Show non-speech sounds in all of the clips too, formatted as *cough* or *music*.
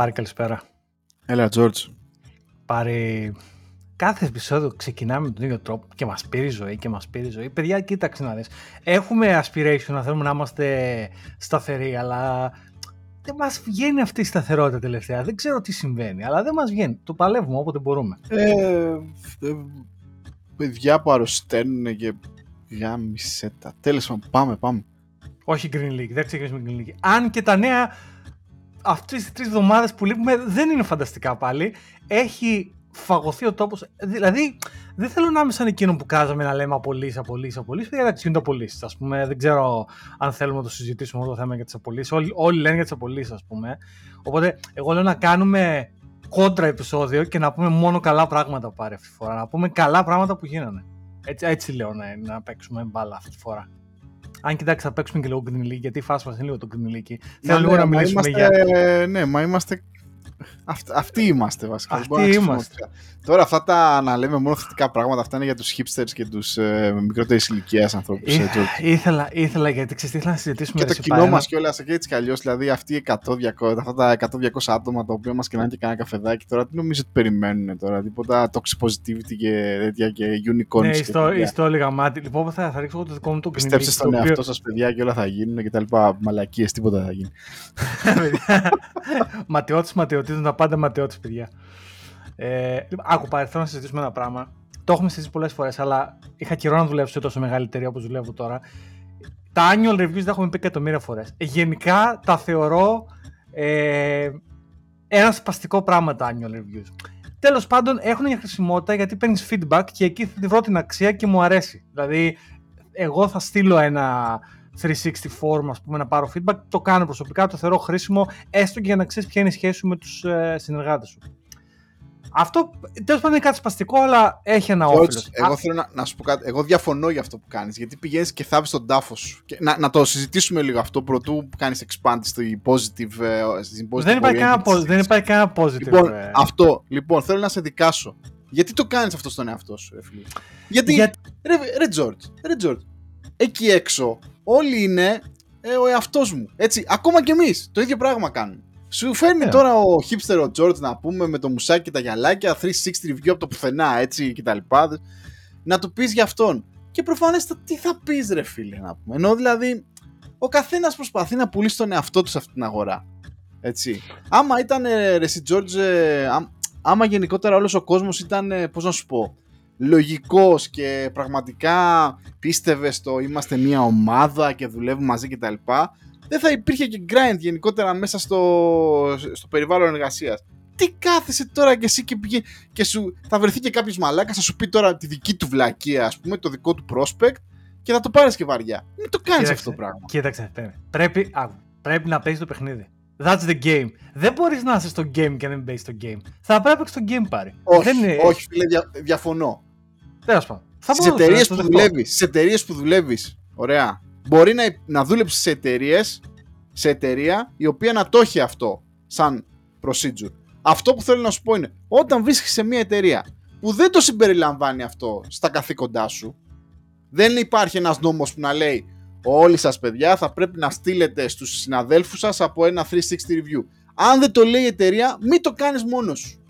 Πάρη, καλησπέρα. Έλα, Τζόρτζ. Πάρη, κάθε επεισόδιο ξεκινάμε με τον ίδιο τρόπο και μας πήρε η ζωή και μας πήρε η ζωή. Παιδιά, κοίταξε να δεις. Έχουμε aspiration να θέλουμε να είμαστε σταθεροί, αλλά δεν μας βγαίνει αυτή η σταθερότητα τελευταία. Δεν ξέρω τι συμβαίνει, αλλά δεν μας βγαίνει. Το παλεύουμε όποτε μπορούμε. Ε, ε, παιδιά που αρρωσταίνουν και γάμισε τα. Τέλος πάντων, πάμε, πάμε. Όχι Green League, δεν ξεκινήσουμε Green League. Αν και τα νέα αυτές τις τρεις εβδομάδες που λείπουμε δεν είναι φανταστικά πάλι. Έχει φαγωθεί ο τόπος. Δηλαδή, δεν θέλω να είμαι σαν εκείνο που κάζαμε να λέμε απολύσει, απολύσει, απολύσει. Γιατί εντάξει, γίνονται απολύσεις. Α πούμε, δεν ξέρω αν θέλουμε να το συζητήσουμε αυτό το θέμα για τις απολύσεις. Όλοι, όλοι λένε για τις απολύσεις, ας πούμε. Οπότε, εγώ λέω να κάνουμε κόντρα επεισόδιο και να πούμε μόνο καλά πράγματα πάρει αυτή τη φορά. Να πούμε καλά πράγματα που γίνανε. Έτσι, έτσι λέω να, να παίξουμε μπάλα αυτή τη φορά. Αν κοιτάξει, θα παίξουμε και λίγο Green League, γιατί η φάση μας είναι λίγο το Green League. Θέλω λίγο να μιλήσουμε είμαστε, για. Ναι, μα είμαστε. αυτοί είμαστε βασικά. Αυτοί είμαστε. Τώρα αυτά τα να λέμε μόνο θετικά πράγματα, αυτά είναι για τους hipsters και τους ε, μικρότερης ηλικίας ανθρώπους. Ε, ήθελα, ήθελα, γιατί ξέρετε, ήθελα να συζητήσουμε Και το κοινό μας κιόλας και έτσι κι αλλιώς. Δηλαδή αυτοί οι 100, 200, αυτά τα 100-200 άτομα τα οποία μας κοινάνε και κάνα καφεδάκι τώρα, τι νομίζω ότι περιμένουν τώρα. Τίποτα toxic positivity και τέτοια και unicorns. Ναι, στο, στο έλεγα μάτι. Λοιπόν, θα, θα ρίξω εγώ το δικό μου το Πιστέψτε στον εαυτό σας, παιδιά, και όλα θα γίνουν και τα λοιπά. Μαλακίες, τίποτα θα γίνει. *laughs* ματιώτη, ματιωτή, τα πάντα ματιώτη, παιδιά. Ε, άκου πάρε, θέλω να συζητήσουμε ένα πράγμα. Το έχουμε συζητήσει πολλές φορές, αλλά είχα καιρό να δουλέψω σε τόσο μεγάλη εταιρεία όπως δουλεύω τώρα. Τα annual reviews τα έχουμε πει εκατομμύρια φορές. Γενικά τα θεωρώ ε, ένα σπαστικό πράγμα τα annual reviews. Τέλος πάντων, έχουν μια χρησιμότητα γιατί παίρνεις feedback και εκεί θα βρω την αξία και μου αρέσει. Δηλαδή, εγώ θα στείλω ένα 360 form, ας πούμε, να πάρω feedback. Το κάνω προσωπικά, το θεωρώ χρήσιμο, έστω και για να ξέρεις ποια είναι η σχέση σου με τους ε, συνεργάτες σου. Αυτό τέλος πάντων είναι κάτι σπαστικό, αλλά έχει ένα όφελος. Εγώ θέλω να, να, σου πω κάτι. Εγώ διαφωνώ για αυτό που κάνεις. Γιατί πηγαίνεις και θάβεις τον τάφο σου. Και, να, να το συζητήσουμε λίγο αυτό πρωτού που κάνεις expand στη positive. Ε, στην positive δεν, υπάρχει κανένα, δεν υπάρχει κανένα positive. Λοιπόν, ε. αυτό. Λοιπόν, θέλω να σε δικάσω. Γιατί το κάνεις αυτό στον εαυτό σου, ρε φίλε; Γιατί. Για... Ρε, ρε, George, ρε George, εκεί έξω όλοι είναι ε, ο εαυτός μου. Έτσι, ακόμα κι εμείς το ίδιο πράγμα κάνουμε. Σου φέρνει yeah. τώρα ο hipster ο George να πούμε με το μουσάκι και τα γυαλάκια, 360 review από το πουθενά έτσι και τα λοιπά. Να του πεις για αυτόν. Και προφανέστα τι θα πεις, ρε φίλε, να πούμε. Ενώ δηλαδή ο καθένας προσπαθεί να πουλήσει τον εαυτό του σε αυτή την αγορά. Έτσι. Άμα ήταν ρε εσύ George, ε, άμα γενικότερα όλος ο κόσμος ήταν, ε, πώς να σου πω, λογικός και πραγματικά πίστευε στο είμαστε μια ομάδα και δουλεύουμε μαζί κτλ δεν θα υπήρχε και grind γενικότερα μέσα στο, στο περιβάλλον εργασίας. Τι κάθεσαι τώρα και εσύ και, πήγε, και σου, θα βρεθεί και κάποιος μαλάκας, θα σου πει τώρα τη δική του βλακία, ας πούμε, το δικό του prospect και θα το πάρεις και βαριά. Μην το κάνεις αυτό το πράγμα. Κοίταξε, πρέπει, πρέπει να παίζεις το παιχνίδι. That's the game. Δεν μπορείς να είσαι στο game και να μην παίζεις το game. Θα πρέπει να παίξεις το game πάρει. Όχι, Δεν όχι φίλε, δια, διαφωνώ. Τέλος πάντων. Στις εταιρείες που δουλεύεις, που δουλεύεις, ωραία, μπορεί να, να δούλεψει σε εταιρείες, σε εταιρεία η οποία να το έχει αυτό σαν procedure. Αυτό που θέλω να σου πω είναι, όταν βρίσκεσαι σε μια εταιρεία που δεν το συμπεριλαμβάνει αυτό στα καθήκοντά σου, δεν υπάρχει ένας νόμος που να λέει όλοι σας παιδιά θα πρέπει να στείλετε στους συναδέλφους σας από ένα 360 review. Αν δεν το λέει η εταιρεία, μην το κάνεις μόνος σου.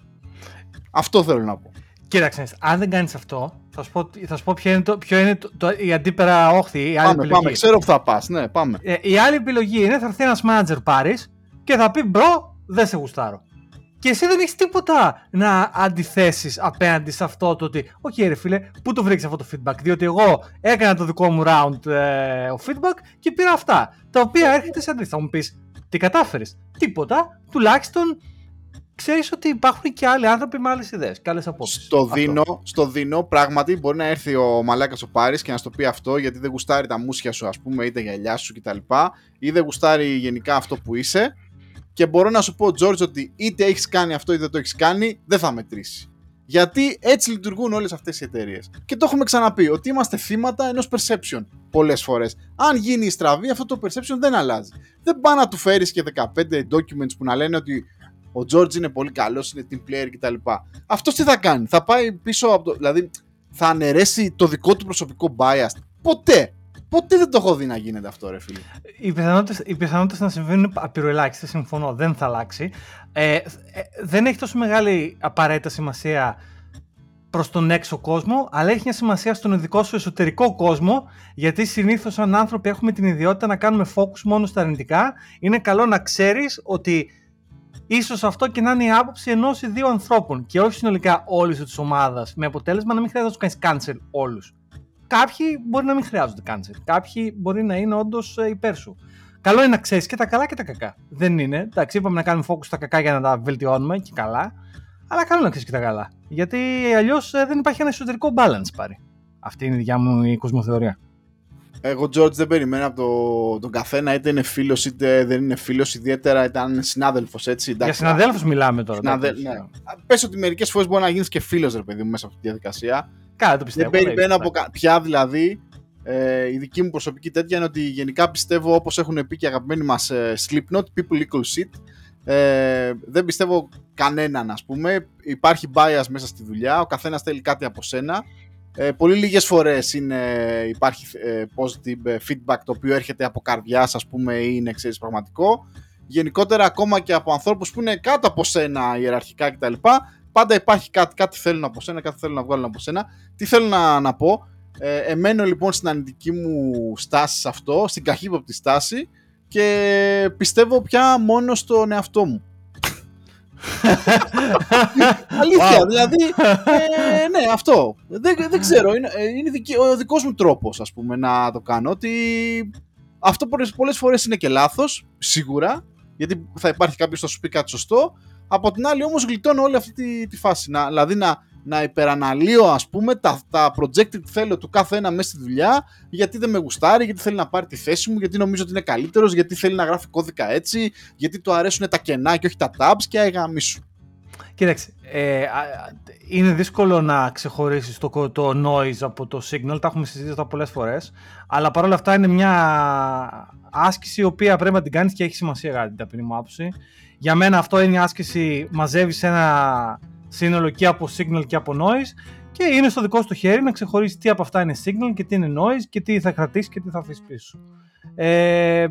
Αυτό θέλω να πω. Κοίταξε, αν δεν κάνεις αυτό, θα σου πω, θα σου πω ποιο είναι, το, ποιο είναι το, το, η αντίπερα όχθη. Η άλλη πάμε, επιλογή. πάμε, ξέρω που θα πας. Ναι, πάμε. Ε, η άλλη επιλογή είναι θα έρθει ένας manager Πάρης και θα πει bro, δεν σε γουστάρω. Και εσύ δεν έχεις τίποτα να αντιθέσεις απέναντι σε αυτό το ότι, Οκ, ρε φίλε, πού το βρήκες αυτό το feedback. Διότι εγώ έκανα το δικό μου round ε, feedback και πήρα αυτά. Τα οποία έρχεται σε αντίθεση. Θα μου πεις, τι κατάφερες. Τίποτα. Τουλάχιστον ξέρεις ότι υπάρχουν και άλλοι άνθρωποι με άλλες ιδέες και άλλες απόψεις. Στο, δίνω, στο δίνω, πράγματι, μπορεί να έρθει ο μαλάκας ο Πάρης και να στο πει αυτό γιατί δεν γουστάρει τα μούσια σου, ας πούμε, είτε γυαλιά σου κτλ. ή δεν γουστάρει γενικά αυτό που είσαι. Και μπορώ να σου πω, Τζόρτζ, ότι είτε έχεις κάνει αυτό είτε δεν το έχεις κάνει, δεν θα μετρήσει. Γιατί έτσι λειτουργούν όλες αυτές οι εταιρείες. Και το έχουμε ξαναπεί, ότι είμαστε θύματα ενός perception πολλές φορές. Αν γίνει η στραβή, αυτό το perception δεν αλλάζει. Δεν πάει να του φέρεις και 15 documents που να λένε ότι ο George είναι πολύ καλός, είναι team player κτλ. Αυτός τι θα κάνει, θα πάει πίσω από το. Δηλαδή, θα αναιρέσει το δικό του προσωπικό bias; Ποτέ. Ποτέ δεν το έχω δει να γίνεται αυτό, ρε φίλε. Οι πιθανότητες οι πιθανότητες να συμβαίνουν απειροελάχιστες, συμφωνώ, δεν θα αλλάξει. Ε, ε, δεν έχει τόσο μεγάλη απαραίτητα σημασία προς τον έξω κόσμο, αλλά έχει μια σημασία στον δικό σου εσωτερικό κόσμο, γιατί συνήθως σαν άνθρωποι έχουμε την ιδιότητα να κάνουμε focus μόνο στα αρνητικά. Είναι καλό να ξέρεις ότι ίσως αυτό και να είναι η άποψη ενός ή δύο ανθρώπων και όχι συνολικά όλης της ομάδας, με αποτέλεσμα να μην χρειάζεται να του κάνεις cancel όλους. Κάποιοι μπορεί να μην χρειάζονται cancel. Κάποιοι μπορεί να είναι όντως ε, υπέρ σου. Καλό είναι να ξέρεις και τα καλά και τα κακά. Δεν είναι. Εντάξει, είπαμε να κάνουμε focus στα κακά για να τα βελτιώνουμε και καλά. Αλλά καλό να ξέρεις και τα καλά. Γιατί αλλιώς ε, δεν υπάρχει ένα εσωτερικό balance πάρει. Αυτή είναι η δικιά μου η κοσμοθεωρία. Εγώ, George, δεν περιμένω από το, τον καθένα είτε είναι φίλος είτε δεν είναι φίλος, ιδιαίτερα ήταν συνάδελφος. Για συναδέλφους μιλάμε τώρα. Συναδέλ... Ναι. Πες ότι μερικές φορές μπορεί να γίνεις και φίλος, ρε παιδί μου, μέσα από τη διαδικασία. Καλά, το πιστεύω. Δεν περιμένω από πια δηλαδή. Ε, η δική μου προσωπική τέτοια είναι ότι γενικά πιστεύω όπως έχουν πει και αγαπημένοι μας ε, Slipknot, people equal shit. Ε, δεν πιστεύω κανέναν ας πούμε. Υπάρχει bias μέσα στη δουλειά, ο καθένας θέλει κάτι από σένα. Ε, πολύ λίγες φορές είναι, υπάρχει ε, positive ε, feedback το οποίο έρχεται από καρδιάς ας πούμε ή είναι ξέρεις πραγματικό. Γενικότερα ακόμα και από ανθρώπους που είναι κάτω από σένα ιεραρχικά κτλ. Πάντα υπάρχει κάτι, κάτι θέλουν από σένα, κάτι θέλουν να βγάλουν από σένα. Τι θέλω να, να πω, ε, εμένω λοιπόν στην αρνητική μου στάση σε αυτό, στην καχύποπτη στάση και πιστεύω πια μόνο στον εαυτό μου. Αλήθεια, δηλαδή, ε, ναι, αυτό. Δεν, δεν ξέρω, είναι, ε, είναι ο δικός μου τρόπος, ας πούμε, να το κάνω, ότι αυτό πολλές φορές είναι και λάθος, σίγουρα, γιατί θα υπάρχει κάποιος που θα σου πει κάτι σωστό, από την άλλη όμως γλιτώνω όλη αυτή τη, τη φάση, να, δηλαδή να, να υπεραναλύω ας πούμε τα, τα projected θέλω του κάθε ένα μέσα στη δουλειά γιατί δεν με γουστάρει, γιατί θέλει να πάρει τη θέση μου, γιατί νομίζω ότι είναι καλύτερος, γιατί θέλει να γράφει κώδικα έτσι, γιατί του αρέσουν τα κενά και όχι τα tabs και αγαμί σου. Κοίταξε, ε, είναι δύσκολο να ξεχωρίσεις το, το noise από το signal, τα έχουμε συζητήσει αυτά πολλές φορές, αλλά παρόλα αυτά είναι μια άσκηση η οποία πρέπει να την κάνεις και έχει σημασία για την ταπεινή μου άποψη. Για μένα αυτό είναι η άσκηση, μαζεύεις ένα σύνολο και από signal και από noise και είναι στο δικό σου το χέρι να ξεχωρίσει τι από αυτά είναι signal και τι είναι noise και τι θα κρατήσει και τι θα αφήσει πίσω. Ε,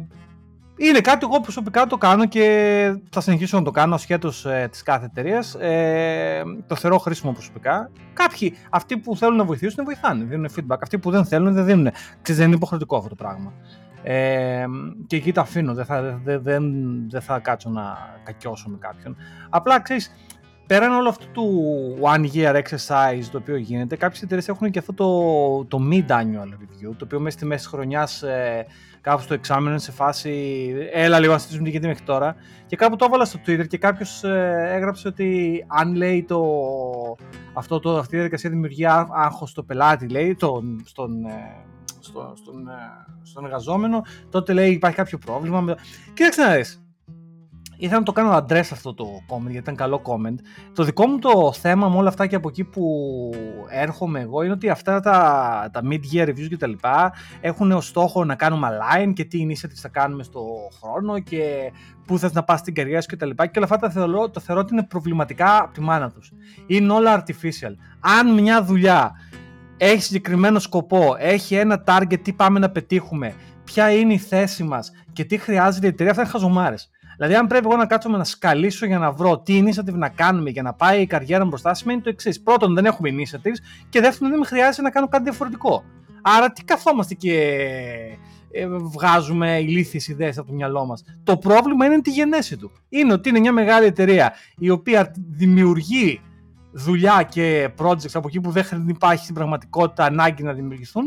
είναι κάτι εγώ προσωπικά το κάνω και θα συνεχίσω να το κάνω ασχέτως ε, της κάθε εταιρείας. Ε, το θεωρώ χρήσιμο προσωπικά. Κάποιοι, αυτοί που θέλουν να βοηθήσουν, βοηθάνε, δίνουν feedback. Αυτοί που δεν θέλουν, δεν δίνουν. Ξέρεις, δεν είναι υποχρεωτικό αυτό το πράγμα. Ε, και εκεί τα αφήνω, δεν θα, δεν, δεν, δεν θα κάτσω να κακιώσω με κάποιον. Απλά ξέρεις, πέραν όλο αυτό του one year exercise το οποίο γίνεται, κάποιες εταιρείες έχουν και αυτό το, το mid-annual review, το οποίο μέσα στη μέση της χρονιάς ε, κάπου στο εξάμεινο είναι σε φάση έλα λίγο να συζητήσουμε γιατί μέχρι τώρα και κάπου το έβαλα στο Twitter και κάποιος ε, έγραψε ότι αν λέει το, αυτό το, αυτή η διαδικασία δημιουργεί άγχος στο πελάτη, λέει, τον, στον, ε, στο, στον, ε, στον εργαζόμενο, τότε λέει υπάρχει κάποιο πρόβλημα. Κοίταξε να δεις. Ήθελα να το κάνω address αυτό το comment γιατί ήταν καλό comment. Το δικό μου το θέμα με όλα αυτά και από εκεί που έρχομαι εγώ είναι ότι αυτά τα, τα mid-year reviews και τα λοιπά έχουν ως στόχο να κάνουμε align και τι initiatives θα κάνουμε στο χρόνο και πού θες να πας στην καριέρα σου και τα λοιπά και όλα αυτά τα θεωρώ, το θεωρώ ότι είναι προβληματικά από τη μάνα τους. Είναι όλα artificial. Αν μια δουλειά έχει συγκεκριμένο σκοπό, έχει ένα target, τι πάμε να πετύχουμε, ποια είναι η θέση μας και τι χρειάζεται η εταιρεία, αυτά είναι χαζομάρες. Δηλαδή, αν πρέπει εγώ να κάτσω να σκαλίσω για να βρω τι initiative να κάνουμε για να πάει η καριέρα μου μπροστά, σημαίνει το εξής. Πρώτον, δεν έχουμε initiatives και δεύτερον, δεν με χρειάζεται να κάνω κάτι διαφορετικό. Άρα, τι καθόμαστε και ε, βγάζουμε ηλίθιες ιδέες από το μυαλό μας. Το πρόβλημα είναι τη γενέση του. Είναι ότι είναι μια μεγάλη εταιρεία η οποία δημιουργεί δουλειά και projects από εκεί που δεν υπάρχει στην πραγματικότητα ανάγκη να δημιουργηθούν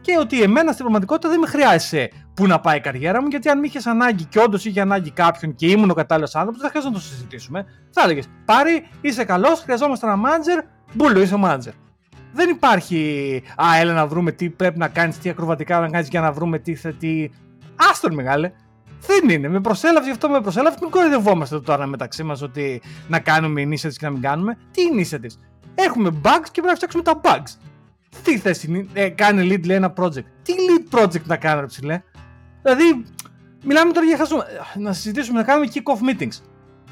και ότι εμένα στην πραγματικότητα δεν με χρειάζεσαι που να πάει η καριέρα μου, γιατί αν με είχες ανάγκη και όντως είχε ανάγκη κάποιον και ήμουν ο κατάλληλος άνθρωπος, δεν χρειάζεται να το συζητήσουμε. Θα έλεγες Πάρη, είσαι καλός, χρειαζόμαστε ένα manager, μπούλο, είσαι ο manager. Δεν υπάρχει, Α, έλα να βρούμε τι πρέπει να κάνεις, τι ακροβατικά να κάνεις για να βρούμε τι. τι... Άστον μεγάλε. Δεν είναι. Με προσέλαβε γι' αυτό με προσέλαβε. Μην κοροϊδευόμαστε τώρα μεταξύ μας ότι να κάνουμε initiatives και να μην κάνουμε. Τι initiatives. Έχουμε bugs και πρέπει να φτιάξουμε τα bugs. Τι θες, ε, κάνει lead λέει ένα project. Τι lead project να κάνω, ψηλέ; Δηλαδή, μιλάμε τώρα για χασμό. Να συζητήσουμε να κάνουμε kick-off meetings.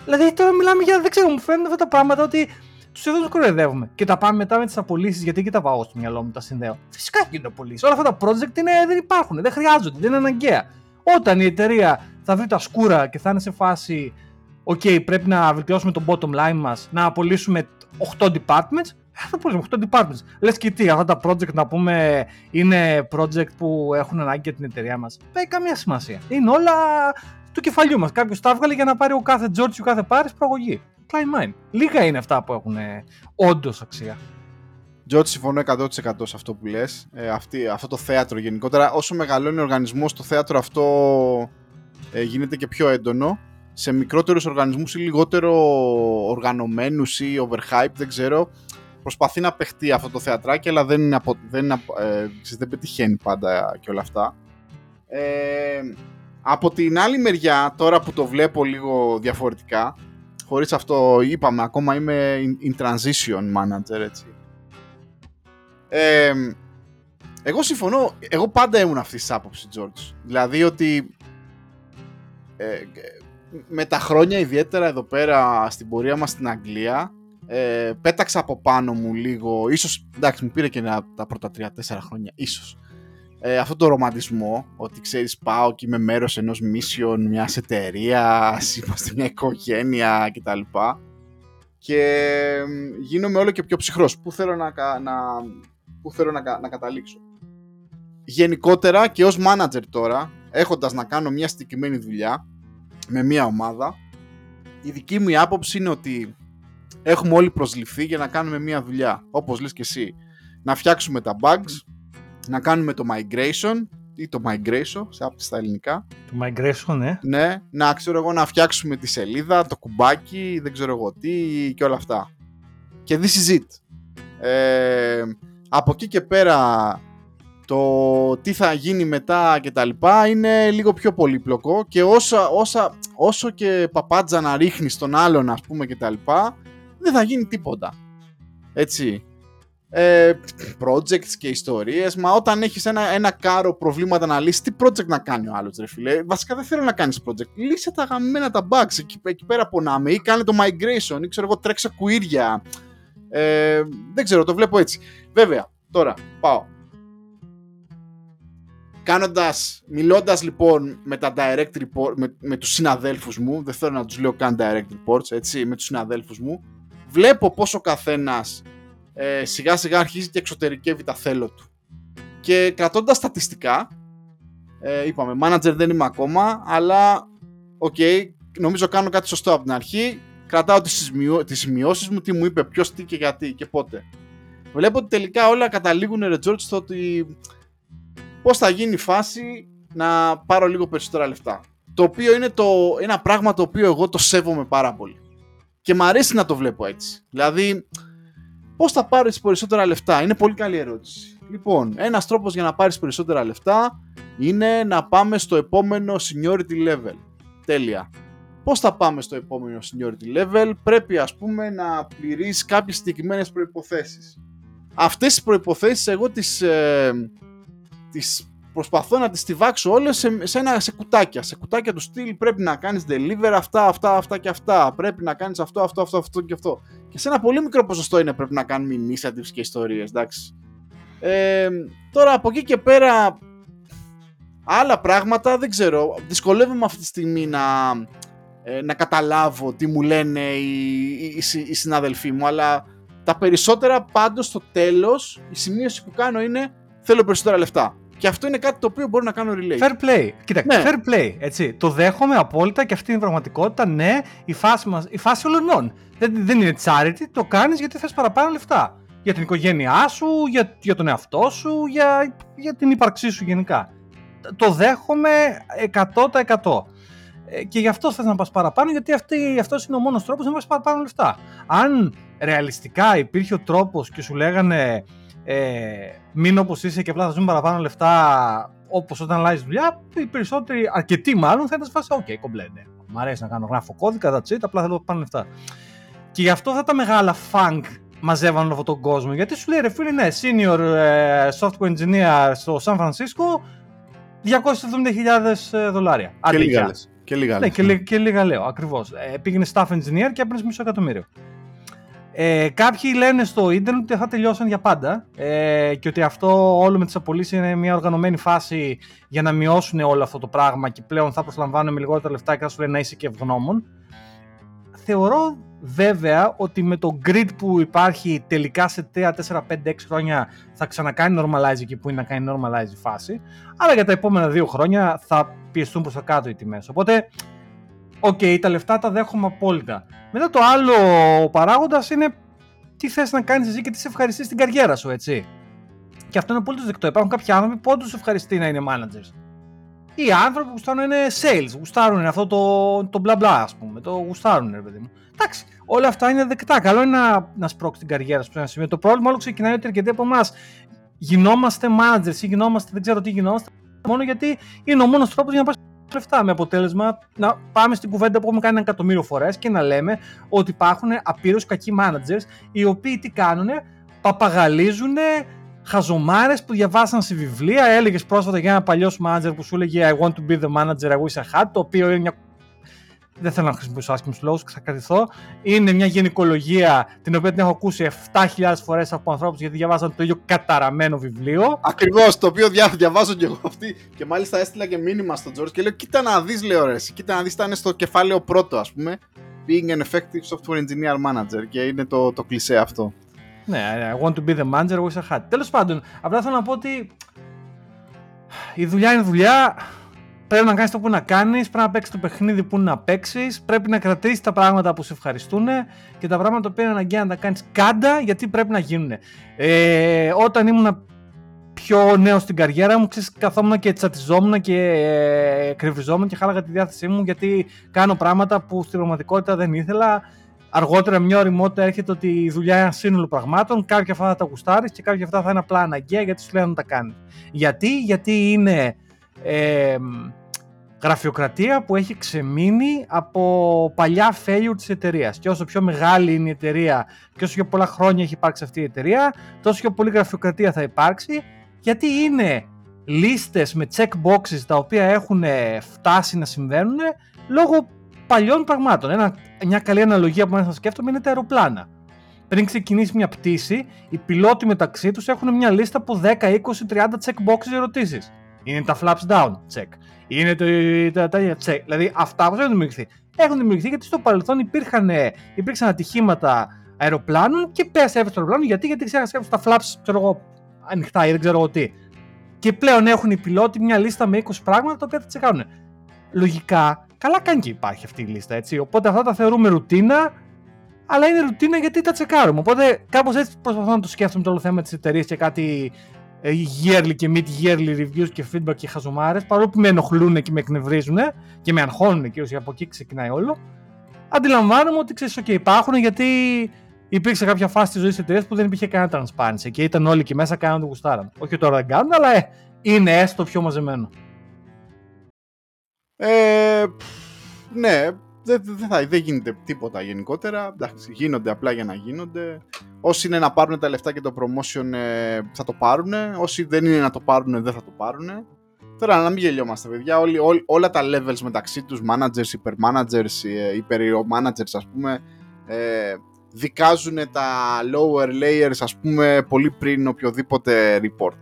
Δηλαδή, τώρα μιλάμε για. Δεν ξέρω, μου φαίνονται αυτά τα πράγματα ότι τους εδώ τους κοροϊδεύουμε. Και τα πάμε μετά με τις απολύσεις, γιατί και τα πάω στο μυαλό μου, τα συνδέω. Φυσικά και γίνονται απολύσεις. Όλα αυτά τα project είναι, δεν υπάρχουν, δεν χρειάζονται, δεν είναι αναγκαία. Όταν η εταιρεία θα βρει τα σκούρα και θα είναι σε φάση, OK, πρέπει να βελτιώσουμε το bottom line μας, να απολύσουμε 8 departments, θα απολύσουμε 8 departments. Λες και τι, αυτά τα project να πούμε είναι project που έχουν ανάγκη για την εταιρεία μας. Δεν έχει καμία σημασία. Είναι όλα του κεφαλιού μας. Κάποιος τα έβγαλε για να πάρει ο κάθε George και ο κάθε Πάρη προαγωγή. Klein Λίγα είναι αυτά που έχουν όντως αξία. George, συμφωνώ 100% σε αυτό που λες. Ε, αυτό το θέατρο γενικότερα, όσο μεγαλώνει ο οργανισμός, το θέατρο αυτό ε, γίνεται και πιο έντονο. Σε μικρότερους οργανισμούς ή λιγότερο οργανωμένους ή overhyped, δεν ξέρω, προσπαθεί να παιχτεί αυτό το θεατράκι, αλλά δεν, είναι απο, δεν, ε, δεν πετυχαίνει πάντα και όλα αυτά. Ε, από την άλλη μεριά, τώρα που το βλέπω λίγο διαφορετικά, χωρίς αυτό είπαμε, ακόμα είμαι in, transition manager, έτσι. Ε, εγώ συμφωνώ, εγώ πάντα ήμουν αυτής της άποψης, George. Δηλαδή ότι ε, με τα χρόνια, ιδιαίτερα εδώ πέρα στην πορεία μας στην Αγγλία, ε, πέταξα από πάνω μου λίγο, ίσως, εντάξει μου πήρε και τα πρώτα 3-4 χρόνια, ίσως, ε, αυτό το ρομαντισμό, ότι ξέρεις πάω και είμαι μέρος ενός mission, μιας εταιρείας, *laughs* είμαστε μια οικογένεια κτλ. Και γίνομαι όλο και πιο ψυχρός. Πού θέλω να, να, πού θέλω να, να καταλήξω. Γενικότερα και ως manager τώρα, έχοντας να κάνω μια συγκεκριμένη δουλειά με μια ομάδα, η δική μου άποψη είναι ότι έχουμε όλοι προσληφθεί για να κάνουμε μια δουλειά. Όπως λες και εσύ, να φτιάξουμε τα bugs, να κάνουμε το migration ή το migration, σε άπτη στα ελληνικά. Το migration, ναι. Ναι, να ξέρω εγώ να φτιάξουμε τη σελίδα, το κουμπάκι, δεν ξέρω εγώ τι και όλα αυτά. Και this is it. Ε, από εκεί και πέρα το τι θα γίνει μετά και τα λοιπά είναι λίγο πιο πολύπλοκο και όσα, όσα, όσο και παπάντζα να ρίχνεις στον άλλον ας πούμε και τα λοιπά δεν θα γίνει τίποτα. Έτσι. Ε, projects και ιστορίες μα όταν έχεις ένα, ένα κάρο προβλήματα να λύσεις τι project να κάνει ο άλλος ρε φίλε; Βασικά δεν θέλω να κάνεις project. Λύσε τα γαμμένα τα bugs. Εκεί, εκεί πέρα πονάμε ή κάνε το migration ή ξέρω εγώ τρέξε κουίρια. Ε, δεν ξέρω το βλέπω έτσι. Βέβαια τώρα πάω. Κάνοντας, μιλώντας λοιπόν με τα direct reports, με, με τους συναδέλφους μου, δεν θέλω να τους λέω καν direct reports, έτσι, με τους συναδέλφους μου, βλέπω πως ο καθένας ε, σιγά σιγά αρχίζει και εξωτερικεύει τα θέλω του. Και κρατώντας στατιστικά, ε, είπαμε, manager δεν είμαι ακόμα, αλλά OK, okay, νομίζω κάνω κάτι σωστό από την αρχή. Κρατάω τις, τις σημειώσεις μου, τι μου είπε, ποιος τι και γιατί και πότε. Βλέπω ότι τελικά όλα καταλήγουν, ρε George, στο ότι πώς θα γίνει η φάση να πάρω λίγο περισσότερα λεφτά. Το οποίο είναι το, ένα πράγμα το οποίο εγώ το σέβομαι πάρα πολύ. Και μου αρέσει να το βλέπω έτσι. Δηλαδή, Πώς θα πάρεις περισσότερα λεφτά, είναι πολύ καλή ερώτηση. Λοιπόν, ένας τρόπος για να πάρεις περισσότερα λεφτά είναι να πάμε στο επόμενο seniority level. Τέλεια. Πώς θα πάμε στο επόμενο seniority level, πρέπει ας πούμε να πληρείς κάποιες συγκεκριμένες προποθέσει. Αυτές τις προποθέσει εγώ τις ε, τις προσπαθώ να τις στιβάξω όλες σε, σε, ένα, σε κουτάκια. Σε κουτάκια του στυλ πρέπει να κάνεις deliver αυτά, αυτά, αυτά και αυτά. Πρέπει να κάνεις αυτό, αυτό, αυτό, αυτό και αυτό. Και σε ένα πολύ μικρό ποσοστό είναι πρέπει να κάνουμε initiatives και ιστορίες, εντάξει. Ε, τώρα από εκεί και πέρα άλλα πράγματα δεν ξέρω. Δυσκολεύομαι αυτή τη στιγμή να, ε, να καταλάβω τι μου λένε οι, οι, οι, συναδελφοί μου, αλλά τα περισσότερα πάντως στο τέλος η σημείωση που κάνω είναι θέλω περισσότερα λεφτά. Και αυτό είναι κάτι το οποίο μπορεί να κάνω relate. Fair play. Κοίταξε, ναι. fair play. Έτσι. Το δέχομαι απόλυτα και αυτή είναι η πραγματικότητα. Ναι, η φάση, μας, η φάση όλων. Δεν, δεν είναι charity, το κάνεις γιατί θες παραπάνω λεφτά. Για την οικογένειά σου, για, για τον εαυτό σου, για, για την ύπαρξή σου γενικά. Το δέχομαι 100%. Ε, και γι' αυτό θες να πας παραπάνω, γιατί αυτή, αυτός είναι ο μόνος τρόπος να πας παραπάνω λεφτά. Αν ρεαλιστικά υπήρχε ο τρόπος και σου λέγανε ε, μην όπως είσαι και απλά θα ζούμε παραπάνω λεφτά όπως όταν αλλάζεις δουλειά, οι περισσότεροι, αρκετοί μάλλον, θα ήταν σε OK, κομπλέντε. Μ' αρέσει να κάνω γράφω κώδικα, that's it, απλά θέλω πάνω λεφτά. Και γι' αυτό αυτά τα μεγάλα funk μαζεύαν όλο αυτόν τον κόσμο. Γιατί σου λέει ρε φίλε, ναι, senior ε, software engineer στο San Francisco, 270.000 ε, δολάρια. Και λίγα λες. Και λίγα, ναι, και, και λίγα λέω, ακριβώς. Ε, πήγαινε staff engineer και έπαιρνες μισό εκατομμύριο. Ε, κάποιοι λένε στο ίντερνετ ότι θα τελειώσαν για πάντα ε, και ότι αυτό όλο με τις απολύσεις είναι μια οργανωμένη φάση για να μειώσουν όλο αυτό το πράγμα και πλέον θα προσλαμβάνουν με λιγότερα λεφτά και θα σου λένε να είσαι και ευγνώμων. Θεωρώ βέβαια ότι με το greed που υπάρχει τελικά σε 3, 4, 5, 6 χρόνια θα ξανακάνει normalize εκεί που είναι να κάνει normalize η φάση αλλά για τα επόμενα δύο χρόνια θα πιεστούν προς τα κάτω οι τιμές. Οπότε OK, okay, τα λεφτά τα δέχομαι απόλυτα. Μετά το άλλο παράγοντας είναι τι θες να κάνεις εσύ και τι σε ευχαριστεί στην καριέρα σου, έτσι. Και αυτό είναι πολύ δεκτό. Υπάρχουν κάποιοι άνθρωποι που όντως ευχαριστεί να είναι managers. Οι άνθρωποι που γουστάρουν είναι sales, γουστάρουν αυτό το, το μπλα μπλα, ας πούμε. Το γουστάρουν, ρε παιδί μου. Εντάξει, όλα αυτά είναι δεκτά. Καλό είναι να, να σπρώξει την καριέρα σου σε ένα σημείο. Το πρόβλημα όλο ξεκινάει ότι αρκετοί από εμάς γινόμαστε managers ή γινόμαστε, δεν ξέρω τι γινόμαστε, μόνο γιατί είναι ο μόνος τρόπος για να πάρει λεφτά. Με αποτέλεσμα να πάμε στην κουβέντα που έχουμε κάνει ένα εκατομμύριο φορές και να λέμε ότι υπάρχουν απείρως κακοί managers οι οποίοι τι κάνουν, παπαγαλίζουν χαζομάρες που διαβάσαν σε βιβλία. Έλεγες πρόσφατα για ένα παλιός manager που σου έλεγε I want to be the manager, I wish I had, το οποίο είναι μια δεν θέλω να χρησιμοποιήσω άσχημους λόγους, θα κρατηθώ. Είναι μια γενικολογία την οποία την έχω ακούσει 7.000 φορές από ανθρώπους γιατί διαβάζαν το ίδιο καταραμένο βιβλίο. Ακριβώς, το οποίο δια, διαβάζω και εγώ αυτή. Και μάλιστα έστειλα και μήνυμα στον Τζορτ και λέω: Κοίτα να δεις, λέω ρε. Κοίτα να δεις, ήταν στο κεφάλαιο πρώτο, ας πούμε. Being an effective software engineer manager. Και είναι το, το κλισέ αυτό. Ναι, I want to be the manager, wish I had. Τέλος πάντων, απλά θέλω να πω ότι η δουλειά είναι δουλειά. Πρέπει να κάνεις το που να κάνεις, πρέπει να παίξεις το παιχνίδι που να παίξεις, πρέπει να κρατήσεις τα πράγματα που σε ευχαριστούν και τα πράγματα που είναι αναγκαία να τα κάνεις κάντα γιατί πρέπει να γίνουν. Ε, όταν ήμουν πιο νέος στην καριέρα μου, ξέρεις, καθόμουν και τσατιζόμουν και ε, κρυβιζόμουν και χάλαγα τη διάθεσή μου γιατί κάνω πράγματα που στην πραγματικότητα δεν ήθελα. Αργότερα, μια ωριμότητα έρχεται ότι η δουλειά είναι ένα σύνολο πραγμάτων. Κάποια αυτά θα τα γουστάρεις και κάποια αυτά θα είναι απλά αναγκαία γιατί σου λένε να τα κάνεις. Γιατί, γιατί είναι ε, γραφειοκρατία που έχει ξεμείνει από παλιά failure της εταιρείας. Και όσο πιο μεγάλη είναι η εταιρεία και όσο πιο πολλά χρόνια έχει υπάρξει αυτή η εταιρεία, τόσο πιο πολύ γραφειοκρατία θα υπάρξει, γιατί είναι λίστες με checkboxes τα οποία έχουν φτάσει να συμβαίνουν λόγω παλιών πραγμάτων. Ένα, μια καλή αναλογία που να σκέφτομαι είναι τα αεροπλάνα. Πριν ξεκινήσει μια πτήση, οι πιλότοι μεταξύ τους έχουν μια λίστα από 10, 20, 30 checkboxes ερωτήσεις. Είναι τα flaps down, check. Είναι το, τα, τα, check. Δηλαδή αυτά πώς έχουν δημιουργηθεί; Έχουν δημιουργηθεί γιατί στο παρελθόν υπήρχαν, υπήρξαν ατυχήματα αεροπλάνων και πέσε έφερε το αεροπλάνο γιατί, γιατί ξέχασε τα flaps ξέρω εγώ, ανοιχτά ή δεν ξέρω εγώ τι. Και πλέον έχουν οι πιλότοι μια λίστα με 20 πράγματα τα οποία τα τσεκάρουν. Λογικά, καλά κάνει και υπάρχει αυτή η λίστα έτσι. Οπότε αυτά τα θεωρούμε ρουτίνα, αλλά είναι ρουτίνα γιατί τα τσεκάρουμε. Οπότε κάπως έτσι προσπαθώ να το σκέφτομαι το όλο θέμα της εταιρείας και κάτι ε, yearly και mid-yearly reviews και feedback και χαζομάρες, παρόλο που με ενοχλούν και με εκνευρίζουν και με αγχώνουν και από εκεί ξεκινάει όλο, αντιλαμβάνομαι ότι ξέρεις, OK, υπάρχουν γιατί υπήρξε κάποια φάση τη ζωή τη εταιρεία που δεν υπήρχε κανένα transparency και ήταν όλοι εκεί μέσα, κάναν το γουστάραν. Όχι τώρα δεν κάνουν, αλλά ε, είναι έστω πιο μαζεμένο. Ε, ναι, δεν, δεν, δεν γίνεται τίποτα γενικότερα. Εντάξει, γίνονται απλά για να γίνονται. Όσοι είναι να πάρουν τα λεφτά και το promotion ε, θα το πάρουν. Όσοι δεν είναι να το πάρουν δεν θα το πάρουν. Τώρα να μην γελιόμαστε παιδιά, όλοι, ό, όλα τα levels μεταξύ τους, managers, hypermanagers, ε, managers ας πούμε, ε, δικάζουν τα lower layers ας πούμε πολύ πριν οποιοδήποτε report.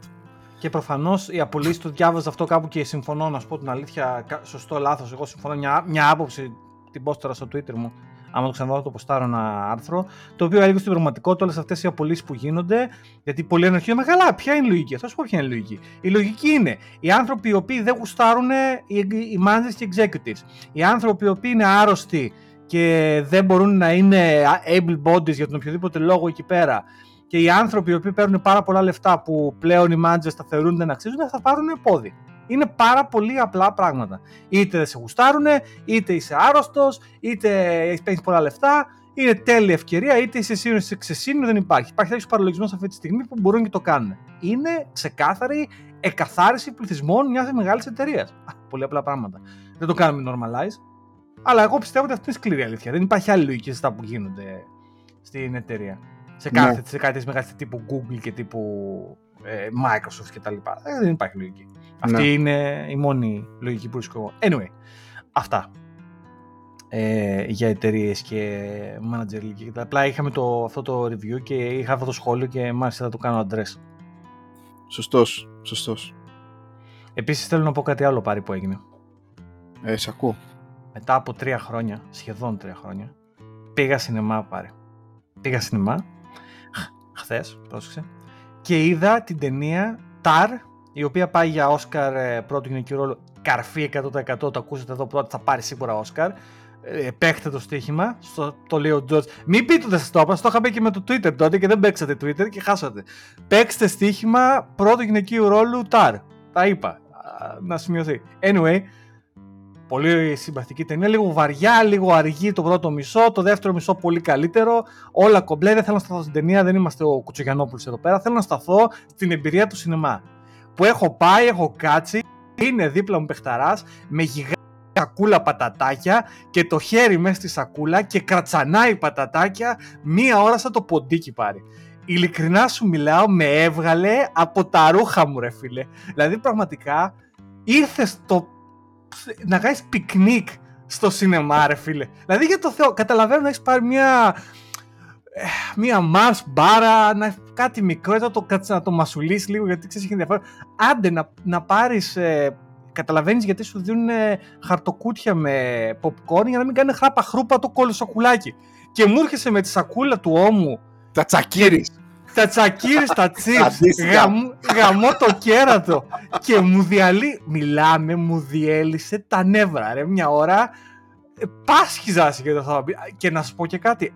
Και προφανώς η απολύση του διάβαζα αυτό κάπου και συμφωνώ να σου πω την αλήθεια, σωστό λάθος. Εγώ συμφωνώ μια, μια άποψη την πω τώρα στο Twitter μου, άμα το ξαναδώ το ποστάρω ένα άρθρο, το οποίο έλεγε στην πραγματικότητα όλες αυτές οι απολύσεις που γίνονται, γιατί πολλοί αναρχίζουν καλά. Ποια είναι η λογική, θα σου πω ποια είναι η λογική. Η λογική είναι οι άνθρωποι οι οποίοι δεν γουστάρουν οι, οι managers και executives, οι άνθρωποι οι οποίοι είναι άρρωστοι και δεν μπορούν να είναι able bodies για τον οποιοδήποτε λόγο εκεί πέρα, και οι άνθρωποι οι οποίοι παίρνουν πάρα πολλά λεφτά που πλέον οι managers τα θεωρούν δεν αξίζουν, θα πάρουν πόδι. Είναι πάρα πολύ απλά πράγματα. Είτε δεν σε γουστάρουν, είτε είσαι άρρωστος, είτε έχει παίρνεις πολλά λεφτά, είναι τέλεια ευκαιρία, είτε είσαι σύνολο είσαι ξεσύνολο, δεν υπάρχει. Υπάρχει τέτοιο παραλογισμός αυτή τη στιγμή που μπορούν και το κάνουν. Είναι ξεκάθαρη εκαθάριση πληθυσμών μιας μεγάλης εταιρείας. Πολύ απλά πράγματα. Δεν το κάνουμε normalize. Αλλά εγώ πιστεύω ότι αυτή είναι σκληρή αλήθεια. Δεν υπάρχει άλλη λογική σε αυτά που γίνονται στην εταιρεία. Σε κάθε, ναι. σε κάτι μεγάλη τύπου Google και τύπου ε, Microsoft κτλ. Ε, δεν υπάρχει λογική. Ναι. Αυτή είναι η μόνη λογική που βρίσκω εγώ. Anyway, αυτά. ε, για εταιρείες και manager league. Απλά είχαμε το, αυτό το review και είχα αυτό το σχόλιο και μάλιστα θα το κάνω address. Σωστός, σωστός. Επίσης θέλω να πω κάτι άλλο πάρει που έγινε. Ε, σε ακούω. Μετά από τρία χρόνια, σχεδόν τρία χρόνια, πήγα σινεμά πάρει. Πήγα σινεμά, χθες, πρόσεξε, και είδα την ταινία Tar, η οποία πάει για Όσκαρ ε, πρώτο γυναικείο ρόλο καρφί 100% το ακούσετε εδώ πρώτα θα πάρει σίγουρα Όσκαρ ε, παίχτε το στοίχημα, στο, το λέει ο Τζορτζ. Μην πείτε δεν σας το είπα, το είχα πει και με το Twitter τότε και δεν παίξατε Twitter και χάσατε. Παίξτε στοίχημα πρώτο γυναικείου ρόλου Ταρ. Τα είπα. Να σημειωθεί. Anyway, πολύ συμπαθητική ταινία. Λίγο βαριά, λίγο αργή το πρώτο μισό. Το δεύτερο μισό πολύ καλύτερο. Όλα κομπλέ. Δεν θέλω να σταθώ στην ταινία, δεν είμαστε ο Κουτσογιανόπουλο εδώ πέρα. Θέλω να σταθώ στην εμπειρία του σινεμά. Που έχω πάει, έχω κάτσει. Είναι δίπλα μου παιχταράς με γιγά σακούλα πατατάκια και το χέρι μέσα στη σακούλα και κρατσανάει πατατάκια μία ώρα σαν το ποντίκι πάρει. Ειλικρινά σου μιλάω, με έβγαλε από τα ρούχα μου ρε φίλε. Δηλαδή πραγματικά ήρθες στο... να κάνεις πικνίκ στο σινεμά ρε φίλε. Δηλαδή για το Θεό, καταλαβαίνω να έχεις πάρει μια ε, μία Mars μπάρα, να, κάτι μικρό, να το, να το μασουλείς λίγο γιατί ξέρεις έχει ενδιαφέρον. Άντε να, να πάρεις ε, καταλαβαίνεις γιατί σου δίνουν χαρτοκούτια με popcorn για να μην κάνει χράπα χρούπα το κωλοσακουλάκι. Και μου έρχεσαι με τη σακούλα του ώμου. Τα τσακίρι. Τα τσακίρι, τα *laughs* τσίπ. γαμώ το κέρατο. και μου διαλύει. Μιλάμε, μου διέλυσε τα νεύρα. Ρε, μια ώρα ε, πάσχιζα και το Και να σου πω και κάτι.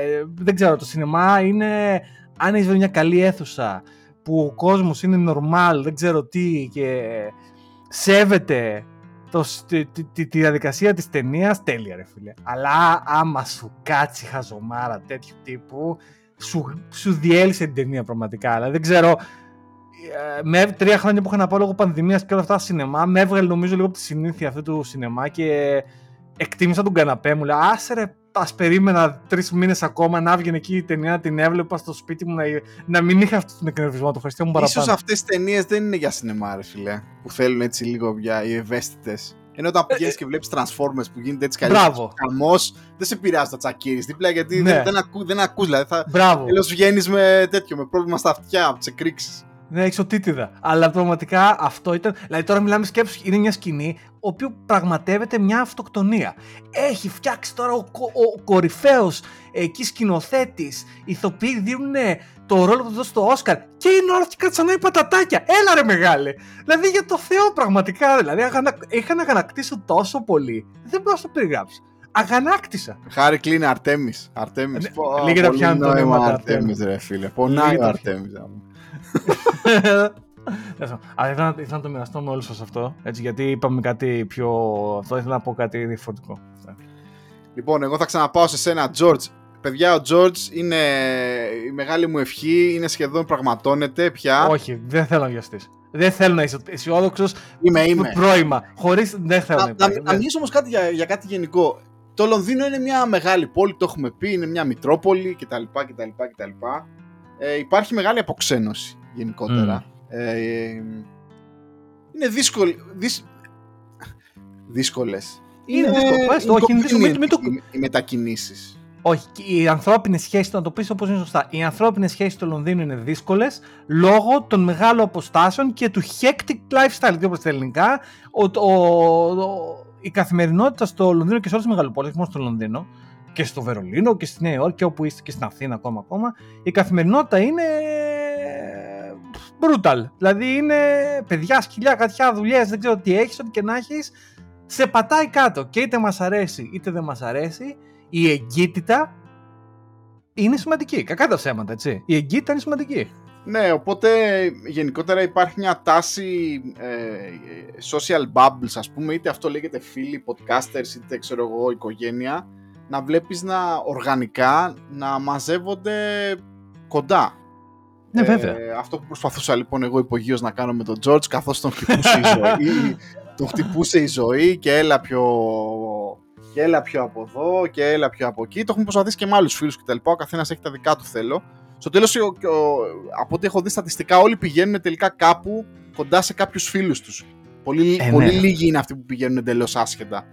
Ε, δεν ξέρω, το σινεμά είναι. Αν έχεις βρει μια καλή αίθουσα που ο κόσμος είναι normal, δεν ξέρω τι και σέβεται το, τη, τη, τη, διαδικασία της ταινίας τέλεια ρε φίλε. Αλλά άμα σου κάτσει χαζομάρα τέτοιου τύπου, σου, σου διέλυσε την ταινία πραγματικά. Αλλά δεν ξέρω, ε, με τρία χρόνια που είχα να πάω λόγω πανδημίας και όλα αυτά σινεμά, με έβγαλε νομίζω λίγο από τη συνήθεια αυτού του σινεμά και εκτίμησα τον καναπέ μου. Λέω, άσε ρε ας περίμενα τρεις μήνες ακόμα να βγει εκεί η ταινία να την έβλεπα στο σπίτι μου να, να μην είχα αυτό τον εκνευρισμό. Το ευχαριστώ μου παραπάνω. σω αυτές τι ταινίες δεν είναι για σινεμά, ρε φιλέ. Που θέλουν έτσι λίγο για οι ευαίσθητες. Ενώ όταν πηγαίνεις ε, και βλέπεις Transformers που γίνεται έτσι καλή χαμός, δεν σε πειράζει το τσακίρι δίπλα γιατί ναι. δεν, δεν, ακού, δεν ακούς. Δηλαδή θα τέλος βγαίνεις με τέτοιο, με πρόβλημα στα αυτιά από τις εκρήξεις. Ναι, έχεις οτίτιδα. Αλλά πραγματικά αυτό ήταν. Δηλαδή τώρα μιλάμε σκέψης, είναι μια σκηνή ο οποίος πραγματεύεται μια αυτοκτονία. Έχει φτιάξει τώρα ο, ο, ο κορυφαίος εκεί σκηνοθέτης. Ηθοποιοί δίνουν το ρόλο που του δώσει στο Όσκαρ και είναι όλα και κατσανάει πατατάκια. Έλα ρε μεγάλε. Δηλαδή για το Θεό πραγματικά. Δηλαδή είχα να αγανακτήσω τόσο πολύ. Δεν μπορώ να το περιγράψω. Αγανάκτησα. Χάρη κλείνει Αρτέμις. Αρτέμις. Λίγα τα πιάνει το νόημα Αρτέμις, ρε φίλε. Πονάει ο Αρτέμις. Αλλά ήθελα, ήθελα να το μοιραστώ με όλους σας αυτό. Έτσι, γιατί είπαμε κάτι πιο. Αυτό ήθελα να πω κάτι διαφορετικό. Λοιπόν, εγώ θα ξαναπάω σε σένα, George. Παιδιά, ο George είναι η μεγάλη μου ευχή, είναι σχεδόν πραγματώνεται πια. Όχι, δεν θέλω να βιαστεί. Δεν θέλω να είσαι αισιόδοξος. Είμαι, είμαι. Πρόημα. Χωρί. Δεν θέλω να, να, να, μιλήσω όμως κάτι για, για κάτι γενικό. Το Λονδίνο είναι μια μεγάλη πόλη, το έχουμε πει, είναι μια μητρόπολη κτλ. κτλ, κτλ. Ε, υπάρχει μεγάλη αποξένωση γενικότερα. Ε, είναι δύσκολο. Δυσ... Δύσκολες. Είναι, είναι δύσκολες. Όχι, είναι δύσκολε. Οι μετακινήσεις. Όχι, οι ανθρώπινες σχέσεις, να το πεις όπως είναι σωστά. Οι ανθρώπινες σχέσεις στο Λονδίνο είναι δύσκολες λόγω των μεγάλων αποστάσεων και του hectic lifestyle. Τι στα ελληνικά. Ο, ο, η καθημερινότητα στο Λονδίνο και σε όλες τις μεγαλοπόλει, όχι μόνο στο Λονδίνο, και στο Βερολίνο και στη Νέα Υόρκη, όπου είστε και στην Αθήνα ακόμα, ακόμα η καθημερινότητα είναι brutal. Δηλαδή είναι παιδιά, σκυλιά, κατιά, δουλειές, δεν ξέρω τι έχεις, ό,τι και να έχεις, σε πατάει κάτω. Και είτε μας αρέσει είτε δεν μας αρέσει, η εγκύτητα είναι σημαντική. Κακά τα ψέματα, έτσι. Η εγκύτητα είναι σημαντική. Ναι, οπότε γενικότερα υπάρχει μια τάση ε, social bubbles, ας πούμε, είτε αυτό λέγεται φίλοι, podcasters, είτε ξέρω εγώ οικογένεια, να βλέπεις να οργανικά να μαζεύονται κοντά. Ναι, βέβαια. Ε, αυτό που προσπαθούσα λοιπόν εγώ υπογείως να κάνω με τον George καθώς τον χτυπούσε η ζωή, *laughs* τον χτυπούσε η ζωή και έλα πιο, και έλα πιο από εδώ και έλα πιο από εκεί. Το έχουμε προσπαθήσει και με άλλους φίλους κτλ. Ο καθένας έχει τα δικά του θέλω. Στο τέλος, από ό,τι έχω δει στατιστικά, όλοι πηγαίνουν τελικά κάπου κοντά σε κάποιους φίλους τους. Πολύ, ε, πολύ ναι. λίγοι είναι αυτοί που πηγαίνουν εντελώς άσχετα.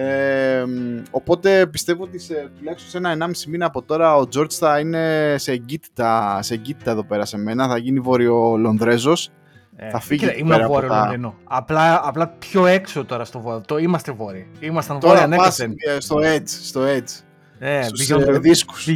Ε, οπότε πιστεύω ότι σε, τουλάχιστον σε ένα-ενάμιση μήνα από τώρα ο George θα είναι σε εγκύτητα, σε εγκύτητα εδώ πέρα σε μένα. Θα γίνει βόρειο-Λονδρέζος. Ε, θα φύγει κοίτα, είμαι βόρειο τα... Λονδίνο. Απλά, απλά πιο έξω τώρα στο βόρειο. Το είμαστε βόρειοι. Ήμασταν βόρεια ανέκαθεν. στο Edge. Στο Edge. Ε, Στους ε, δίσκους.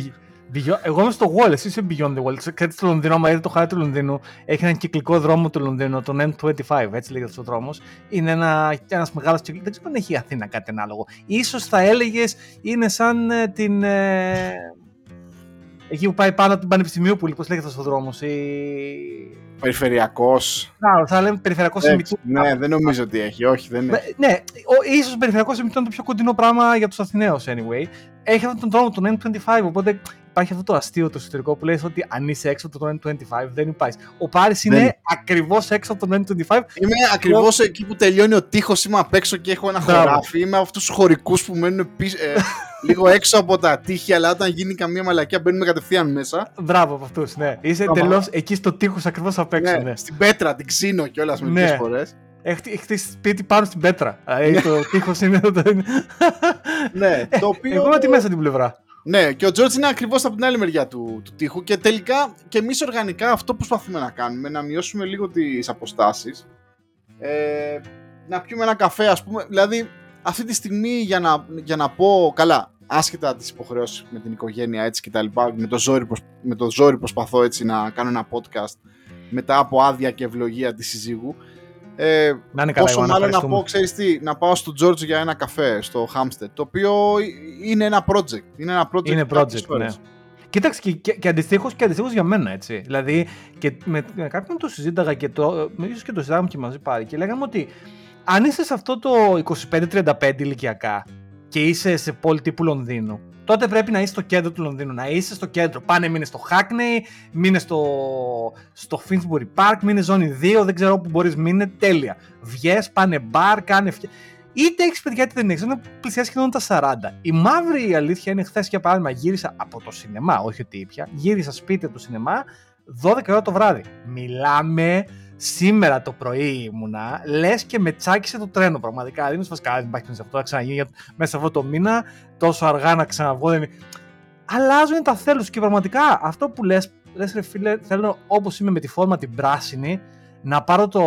Εγώ είμαι στο Wall, εσύ είσαι Beyond the Wall. Κάτι στο Λονδίνο, άμα είδες το χάρτη του Λονδίνου, έχει έναν κυκλικό δρόμο του Λονδίνου, τον M25, έτσι λέγεται αυτός ο δρόμος. Είναι ένα ένας μεγάλος κυκλικό. Δεν ξέρω αν έχει η Αθήνα κάτι ανάλογο. σω θα έλεγες είναι σαν ε, την. Ε, εκεί που πάει πάνω από την Πανεπιστημίου που πώς λέγεται αυτός ο δρόμος. Η... Περιφερειακός. Να, θα λέμε περιφερειακός εμιτού. Ναι, δεν νομίζω ότι έχει. Όχι, δεν έχει. Ναι, ίσως περιφερειακός εμιτού είναι το πιο κοντινό πράγμα για τους Αθηναίους, anyway. Έχει αυτόν τον δρόμο, τον N25, οπότε υπάρχει αυτό το αστείο το εσωτερικό που λέει ότι αν είσαι έξω από το N25 δεν υπάρχει. Ο Πάρης είναι ακριβώς έξω από το N25. Είμαι ακριβώς εκεί που τελειώνει ο τείχος. Είμαι απ' έξω και έχω ένα χωράφι. Είμαι από αυτούς τους χωρικούς που μένουν πίσω, ε, *laughs* λίγο έξω από τα τείχη, αλλά όταν γίνει καμία μαλακία μπαίνουμε κατευθείαν μέσα. Μπράβο από αυτούς, ναι. Είσαι εντελώς εκεί στο τείχος ακριβώς απ' έξω. Ναι, ναι. Στην πέτρα, την ξύνω κιόλας μερικές ναι. φορές. Έχει χτίσει σπίτι πάνω στην πέτρα. Ε, το τείχος είναι. ναι, το οποίο. Εγώ είμαι τη μέσα την πλευρά. Ναι, και ο Τζόρτζ είναι ακριβώς από την άλλη μεριά του, του τείχου. Και τελικά και εμείς οργανικά αυτό που προσπαθούμε να κάνουμε, να μειώσουμε λίγο τις αποστάσεις. Ε, να πιούμε ένα καφέ, ας πούμε. Δηλαδή, αυτή τη στιγμή για να, για να πω καλά, άσχετα τις υποχρεώσεις με την οικογένεια έτσι κτλ. Με, το ζόρι, με το ζόρι προσπαθώ έτσι να κάνω ένα podcast μετά από άδεια και ευλογία της συζύγου. Ε, να είναι πόσο μάλλον να πω, ξέρεις τι, να πάω στο George για ένα καφέ στο Hampstead, το οποίο είναι ένα project. Είναι ένα project. Είναι project, ναι. Κοίταξε και, και, και αντιστοίχως και αντιστοίχως για μένα, έτσι. Δηλαδή, και με, με κάποιον το συζήταγα και το. ίσως και το συζήταγαμε και μαζί πάλι και λέγαμε ότι αν είσαι σε αυτό το 25-35 ηλικιακά και είσαι σε πόλη τύπου Λονδίνου, τότε πρέπει να είσαι στο κέντρο του Λονδίνου. Να είσαι στο κέντρο. Πάνε, μείνε στο Hackney, μείνε στο, στο Finsbury Park, μείνε ζώνη 2, δεν ξέρω που μπορείς, μείνε τέλεια. Βγες, πάνε μπαρ, κάνε. Είτε έχεις παιδιά είτε δεν έχεις. Είναι πλησιάσει σχεδόν τα 40. Η μαύρη η αλήθεια είναι χθες για παράδειγμα γύρισα από το σινεμά, όχι ότι ήπια. Γύρισα σπίτι από το σινεμά 12 ώρα το βράδυ. Μιλάμε Σήμερα το πρωί ήμουνα, λες και με τσάκισε το τρένο πραγματικά. Δεν είμαι δεν υπάρχει αυτό, θα ξαναγίνει μέσα αυτό το μήνα, τόσο αργά να ξαναβγώ. Δεν... Αλλάζουν τα θέλους και πραγματικά αυτό που λες, λες ρε φίλε, θέλω όπως είμαι με τη φόρμα την πράσινη, να πάρω το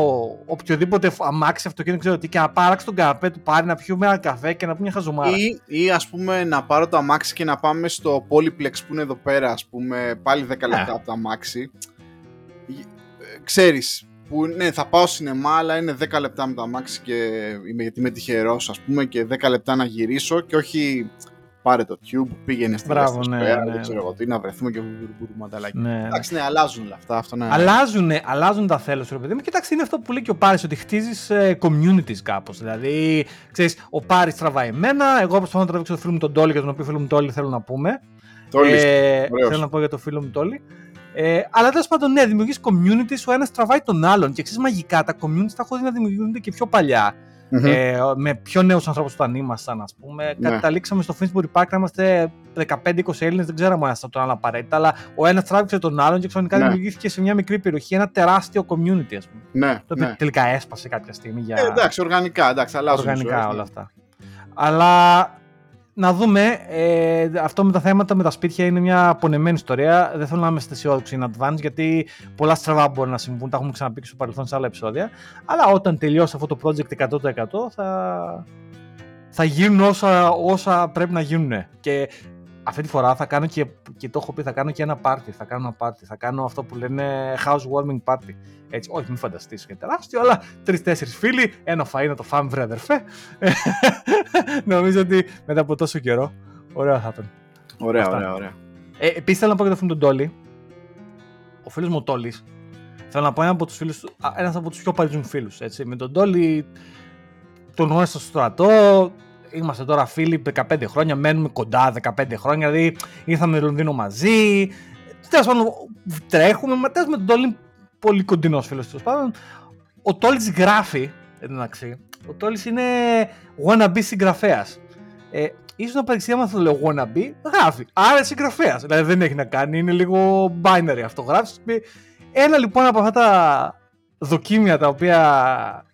οποιοδήποτε αμάξι αυτοκίνητο, ξέρω τι, και να πάραξω τον καναπέ του πάρει να πιούμε ένα καφέ και να πούμε μια χαζομάρα. Ή, ή ας πούμε να πάρω το αμάξι και να πάμε στο Polyplex που είναι εδώ πέρα, ας πούμε, πάλι 10 λεπτά yeah. από το αμάξι. Ε, ξέρεις, που ναι, θα πάω σινεμά, αλλά είναι 10 λεπτά με το αμάξι και είμαι, γιατί είμαι τυχερός, ας πούμε, και 10 λεπτά να γυρίσω και όχι πάρε το tube, πήγαινε στην Μπράβο, ναι, πέρα, ναι. δεν ξέρω εγώ τι, να βρεθούμε και μανταλάκι. Ναι. Εντάξει, ναι, αλλάζουν όλα αυτά. Αυτό, ναι. αλλάζουν, αλλάζουν τα θέλω σου, παιδί μου. Κοιτάξτε, είναι αυτό που λέει και ο Πάρης, ότι χτίζεις ε, communities κάπως. Δηλαδή, ξέρεις, ο Πάρης τραβάει εμένα, εγώ προσπαθώ να τραβήξω το φίλο μου τον Τόλι, για τον οποίο φίλο μου Τόλι θέλω να πούμε. Τόλις. Ε, θέλω να πω για το φίλο μου Τόλι. Ε, αλλά τέλος πάντων, ναι, δημιουργείς communities, ο ένας τραβάει τον άλλον. Και εξή μαγικά τα communities τα έχω δει να δημιουργούνται και πιο παλιά. Mm-hmm. Ε, με πιο νέους ανθρώπους όταν ήμασταν, ας πούμε. Ναι. Καταλήξαμε στο Finsbury Park να είμαστε 15-20 Έλληνες, δεν ξέραμε ένα από τον άλλο απαραίτητα. Αλλά ο ένας τράβηξε τον άλλον και ξαφνικά ναι. δημιουργήθηκε σε μια μικρή περιοχή ένα τεράστιο community, ας πούμε. Ναι, το ναι. τελικά έσπασε κάποια στιγμή. Για... Ε, εντάξει, οργανικά, εντάξει, αλλάζουν. Οργανικά όλα αυτά. Αλλά να δούμε. Ε, αυτό με τα θέματα με τα σπίτια είναι μια απονεμένη ιστορία. Δεν θέλω να είμαι αισιόδοξοι in advance, γιατί πολλά στραβά μπορεί να συμβούν. Τα έχουμε ξαναπεί και στο παρελθόν σε άλλα επεισόδια. Αλλά όταν τελειώσει αυτό το project 100% θα, θα γίνουν όσα, όσα πρέπει να γίνουν. Και αυτή τη φορά θα κάνω και, και το έχω πει, θα κάνω και ένα πάρτι. Θα κάνω ένα πάρτι. Θα κάνω αυτό που λένε housewarming party. Έτσι, όχι, μην φανταστείς και τεράστιο, αλλά τρει-τέσσερι φίλοι, ένα φαΐ να το φάμε, βρε αδερφέ. *laughs* Νομίζω ότι μετά από τόσο καιρό, ωραία θα ήταν. Ωραία, ωραία, ωραία. Ε, Επίσης θέλω να πω για το φίλο του Ντόλι. Ο φίλος μου ο Τόλι. Θέλω να πω ένα από τους φίλους, ένας από τους πιο παλιού φίλους. Με τον Τόλι τον γνώρισα στο στρατό, είμαστε τώρα φίλοι 15 χρόνια, μένουμε κοντά 15 χρόνια, δηλαδή ήρθαμε Λονδίνο μαζί. Τέλος πάντων, τρέχουμε. Μετά με τον Τόλι, πολύ κοντινός φίλος τέλος πάντων. Ο Τόλις γράφει, εντάξει. Ο Τόλις είναι wannabe συγγραφέας. Ε, ίσως να παρεξηγεί άμα θα το λέω wannabe, γράφει. Άρα συγγραφέας. Δηλαδή δεν έχει να κάνει, είναι λίγο binary αυτό. Γράφει. Ένα λοιπόν από αυτά τα δοκίμια τα οποία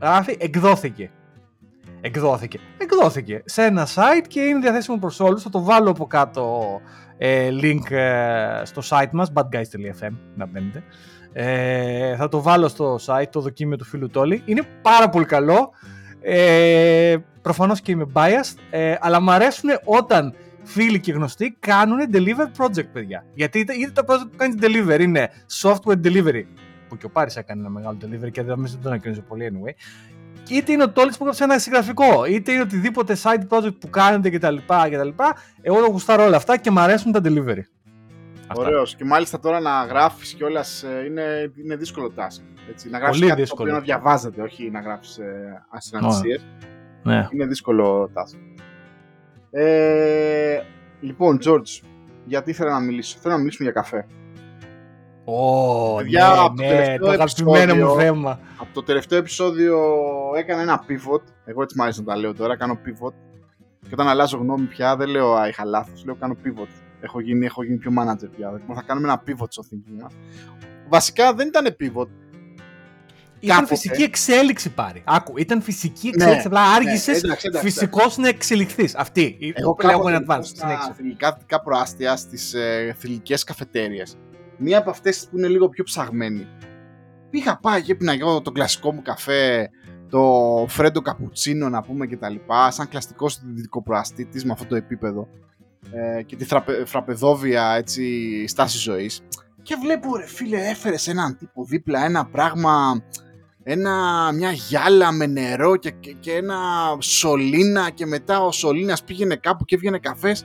γράφει εκδόθηκε. Εκδόθηκε. Εκδόθηκε σε ένα site και είναι διαθέσιμο προς όλους. Θα το βάλω από κάτω ε, link ε, στο site μας, badguys.fm, να μπαίνετε. Ε, θα το βάλω στο site, το δοκίμιο του φίλου Τόλι. Είναι πάρα πολύ καλό. Ε, προφανώς και είμαι biased, ε, αλλά μου αρέσουν όταν φίλοι και γνωστοί κάνουν deliver project, παιδιά. Γιατί είτε το project που κάνει deliver είναι software delivery, που και ο Πάρης έκανε ένα μεγάλο delivery και δεν το ανακοίνωσε πολύ anyway, είτε είναι ο Τόλης που έγραψε ένα συγγραφικό, είτε είναι οτιδήποτε side project που κάνετε κτλ. κτλ. Εγώ το γουστάρω όλα αυτά και μου αρέσουν τα delivery. Ωραίος. Και μάλιστα τώρα να γράφεις κιόλας ε, είναι, είναι δύσκολο task. Έτσι. Να γράφεις κάτι δύσκολο. το οποίο να διαβάζετε, όχι να γράφεις ε, Ναι. Είναι δύσκολο task. Ε, λοιπόν, George, γιατί ήθελα να μιλήσω. Θέλω να μιλήσουμε για καφέ. Ω, ναι, ναι, το αγαπημένο μου θέμα. Από το τελευταίο επεισόδιο έκανα ένα pivot. Εγώ έτσι μάλιστα τα λέω τώρα, κάνω pivot. Και όταν αλλάζω γνώμη πια δεν λέω Α, είχα λάθος, λέω κάνω pivot. Έχω γίνει, έχω γίνει πιο manager πια. Λοιπόν, θα κάνουμε ένα pivot στο thinking μας. Βασικά δεν ήταν pivot. Ήταν Κάποτε. φυσική εξέλιξη πάρει. Άκου, ήταν φυσική ναι, εξέλιξη. Απλά ναι, άργησες ναι, φυσικώς να εξελιχθείς. Αυτή. Εγώ έχω ένα advance. Στα θηλυκά προάστια στις ε, θηλυκές καφετέρειε. Μία από αυτές που είναι λίγο πιο ψαγμένη. Πήγα πάει και έπινα εγώ τον κλασικό μου καφέ, το φρέντο καπουτσίνο να πούμε και τα λοιπά, σαν κλασικός δυτικό προαστήτης με αυτό το επίπεδο ε, και τη φραπε, φραπεδόβια έτσι, στάση ζωής και βλέπω ρε φίλε έφερες έναν τύπο δίπλα ένα πράγμα ένα, μια γυάλα με νερό και, και, ένα σωλήνα και μετά ο σωλήνας πήγαινε κάπου και έβγαινε καφές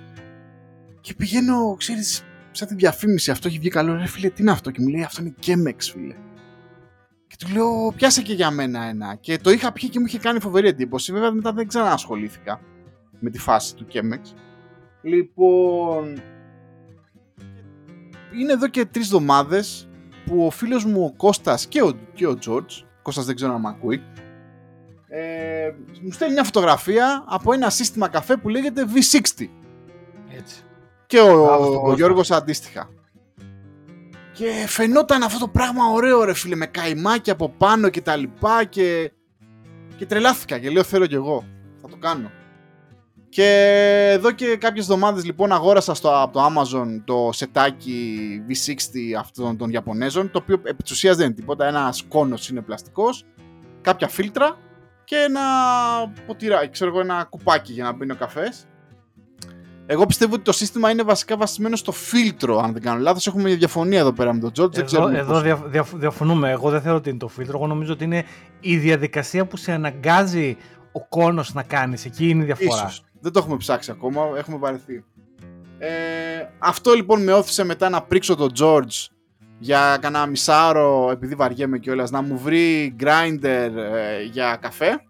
και πηγαίνω, ξέρεις, σαν τη διαφήμιση αυτό έχει βγει καλό, ρε φίλε τι είναι αυτό; Και μου λέει αυτό είναι Chemex φίλε και του λέω πιάσε και για μένα ένα και το είχα πιει και μου είχε κάνει φοβερή εντύπωση βέβαια μετά δεν ξανασχολήθηκα με τη φάση του Chemex Λοιπόν, είναι εδώ και τρεις εβδομάδες που ο φίλος μου ο Κώστας και ο, και ο George, Κώστας δεν ξέρω αν με ακούει, ε, μου στέλνει μια φωτογραφία από ένα σύστημα καφέ που λέγεται V60. Έτσι. Και ο, ο Γιώργος αντίστοιχα. Και φαινόταν αυτό το πράγμα ωραίο ρε φίλε με καημάκι από πάνω και τα λοιπά και, και τρελάθηκα και λέω θέλω κι εγώ. Θα το κάνω. Και εδώ και κάποιες εβδομάδες λοιπόν αγόρασα στο, από το Amazon το σετάκι V60 αυτών των Ιαπωνέζων το οποίο επί της ουσίας δεν είναι τίποτα, ένας κόνος είναι πλαστικός, κάποια φίλτρα και ένα ποτηράκι, ξέρω εγώ ένα κουπάκι για να μπει ο καφές. Εγώ πιστεύω ότι το σύστημα είναι βασικά βασισμένο στο φίλτρο, αν δεν κάνω λάθος. Έχουμε μια διαφωνία εδώ πέρα με τον George. Εδώ, εδώ δια, δια, διαφωνούμε. Εγώ δεν θεωρώ ότι είναι το φίλτρο. Εγώ νομίζω ότι είναι η διαδικασία που σε αναγκάζει ο κόνος να κάνεις. Εκεί είναι η διαφορά. Ίσως. Δεν το έχουμε ψάξει ακόμα, έχουμε βαρεθεί. Ε, αυτό λοιπόν με όθησε μετά να πρίξω τον George για κανένα μισάρο, επειδή βαριέμαι κιόλας, να μου βρει grinder ε, για καφέ.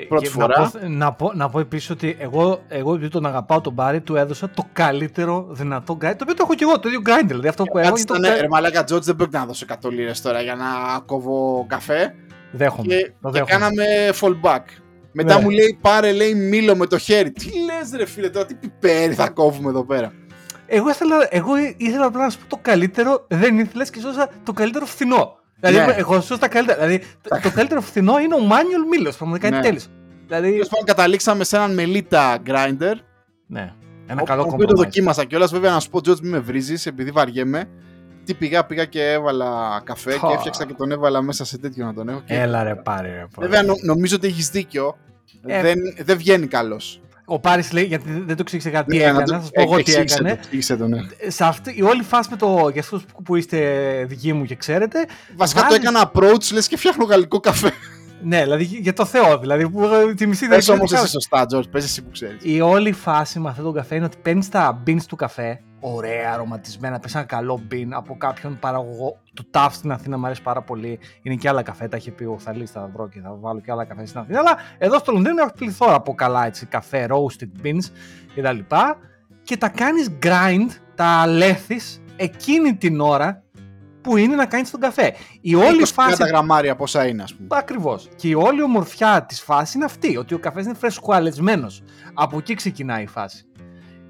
Ε, Πρώτη φορά. Να πω, να, πω, να πω επίσης ότι εγώ, εγώ επειδή τον αγαπάω τον Μπάρι, του έδωσα το καλύτερο δυνατό grinder. Το οποίο το έχω κι εγώ, το ίδιο grinder. Δηλαδή αυτό που έχω. το... ρε μαλάκα George δεν πρέπει να δώσω 100 λίρες τώρα για να κόβω καφέ. Δέχομαι. Και, και κάναμε fallback. Μετά ναι. μου λέει πάρε λέει μήλο με το χέρι. Τι λες ρε φίλε τώρα, τι πιπέρι θα κόβουμε εδώ πέρα. Εγώ ήθελα, εγώ ήθελα απλά να σου πω το καλύτερο, δεν ήθελες και σώσα το καλύτερο φθηνό. Δηλαδή, ναι. εγώ σώσα τα καλύτερα. Δηλαδή, το καλύτερο φθηνό είναι ο manual μήλο. Πραγματικά είναι ναι. τέλειος. Δηλαδή... Τέλος πάντων, καταλήξαμε σε έναν μελίτα grinder. Ναι. Ένα καλό κομμάτι. Το δοκίμασα κιόλας. Βέβαια, να σου πω, Τζορτ, μην με βρίζεις επειδή βαριέμαι. Τι πήγα, πήγα και έβαλα καφέ oh. και έφτιαξα και τον έβαλα μέσα σε τέτοιο να τον έχω. Και... Έλα ρε πάρε ρε. Βέβαια νο, νομίζω ότι έχεις δίκιο. Ε, δεν, δεν βγαίνει καλός. Ο Πάρης λέει, γιατί δεν το ξέρει κάτι τι ναι, έκανε. Να σα πω εγώ τι έκανε. Το, ναι. Σε αυτή, η όλη φάση με το. Για αυτούς που είστε δικοί μου και ξέρετε. Βασικά βάζεις... το έκανα approach, λες και φτιάχνω γαλλικό καφέ. Ναι, δηλαδή για το Θεό, δηλαδή που τη μισή δεν Πες όμως εσύ σωστά, Τζορτζ, πες εσύ που ξέρεις. Η όλη φάση με αυτόν τον καφέ είναι ότι παίρνεις τα beans του καφέ, ωραία αρωματισμένα, πες ένα καλό bean από κάποιον παραγωγό του TAF στην Αθήνα, μου αρέσει πάρα πολύ. Είναι και άλλα καφέ, τα έχει πει ο Θαλής, θα βρω και θα βάλω και άλλα καφέ στην Αθήνα. Αλλά εδώ στο Λονδίνο έχω πληθώρα από καλά έτσι, καφέ, roasted beans κτλ. Και, και τα κάνεις grind, τα λέθεις εκείνη την ώρα που είναι να κάνεις τον καφέ. Η όλη φάση. τα γραμμάρια πόσα είναι, ας πούμε. Ακριβώς. Και η όλη ομορφιά της φάσης είναι αυτή, ότι ο καφές είναι φρεσκοαλεσμένο. Από εκεί ξεκινάει η φάση.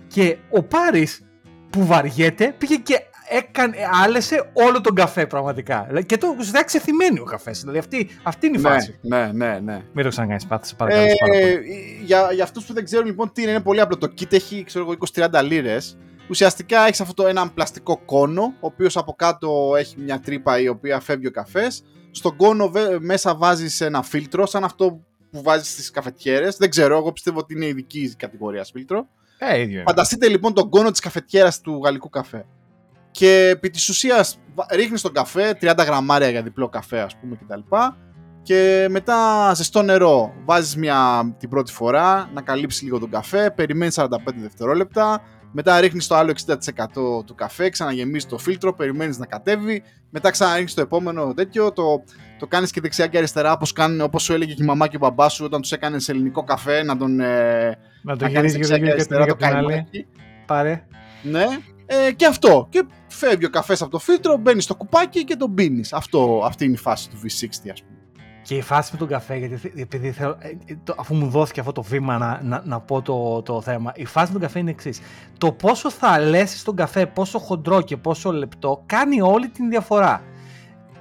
Και ο Πάρης που βαριέται πήγε και έκανε, άλεσε όλο τον καφέ πραγματικά. Και το ουσιαστικά ξεθυμένει ο καφές. Δηλαδή αυτή, αυτή είναι η Ναι, φάση. ναι, ναι, ναι. Μην το ξανακάνεις, πάθησε παρακαλώ. Ε, σε πάρα πολύ. για, για αυτούς που δεν ξέρουν λοιπόν τι είναι, είναι πολύ απλό. Το kit έχει ξέρω εγώ 20-30 λίρες. Ουσιαστικά έχεις αυτό το έναν πλαστικό κόνο, ο οποίος από κάτω έχει μια τρύπα η οποία φεύγει ο καφές. Στον κόνο βε- μέσα βάζεις ένα φίλτρο, σαν αυτό που βάζεις στις καφετιέρες. Δεν ξέρω, εγώ πιστεύω ότι είναι ειδική κατηγορίας φίλτρο. Ε, ίδιο είναι. Φανταστείτε λοιπόν τον κόνο της καφετιέρας του γαλλικού καφέ. Και επί της ουσίας βα- ρίχνεις τον καφέ, 30 γραμμάρια για διπλό καφέ ας πούμε κτλ. Και μετά ζεστό νερό βάζεις μια την πρώτη φορά να καλύψεις λίγο τον καφέ, περιμένεις 45 δευτερόλεπτα, μετά ρίχνεις το άλλο 60% του καφέ, ξαναγεμίζεις το φίλτρο, περιμένεις να κατέβει, μετά ξαναρίχνεις το επόμενο τέτοιο, το, το κάνεις και δεξιά και αριστερά όπως, κάνουν, όπως σου έλεγε και η μαμά και ο μπαμπάς σου όταν τους έκανες ελληνικό καφέ να τον ε, Να το να κάνεις γυρίσει δεξιά γύρω και και την αριστερά μία το και την άλλη. καημάκι. Πάρε. Ναι. Ε, και αυτό. Και φεύγει ο καφές από το φίλτρο, μπαίνεις στο κουπάκι και τον πίνεις. Αυτή είναι η φάση του V60, ας πούμε. Και η φάση με τον καφέ, γιατί θε- επειδή θέλω, ε, ε, το- αφού μου δόθηκε αυτό το βήμα να, να, να πω το, το θέμα, η φάση με τον καφέ είναι εξής. Το πόσο θα αλέσει τον καφέ, πόσο χοντρό και πόσο λεπτό, κάνει όλη την διαφορά.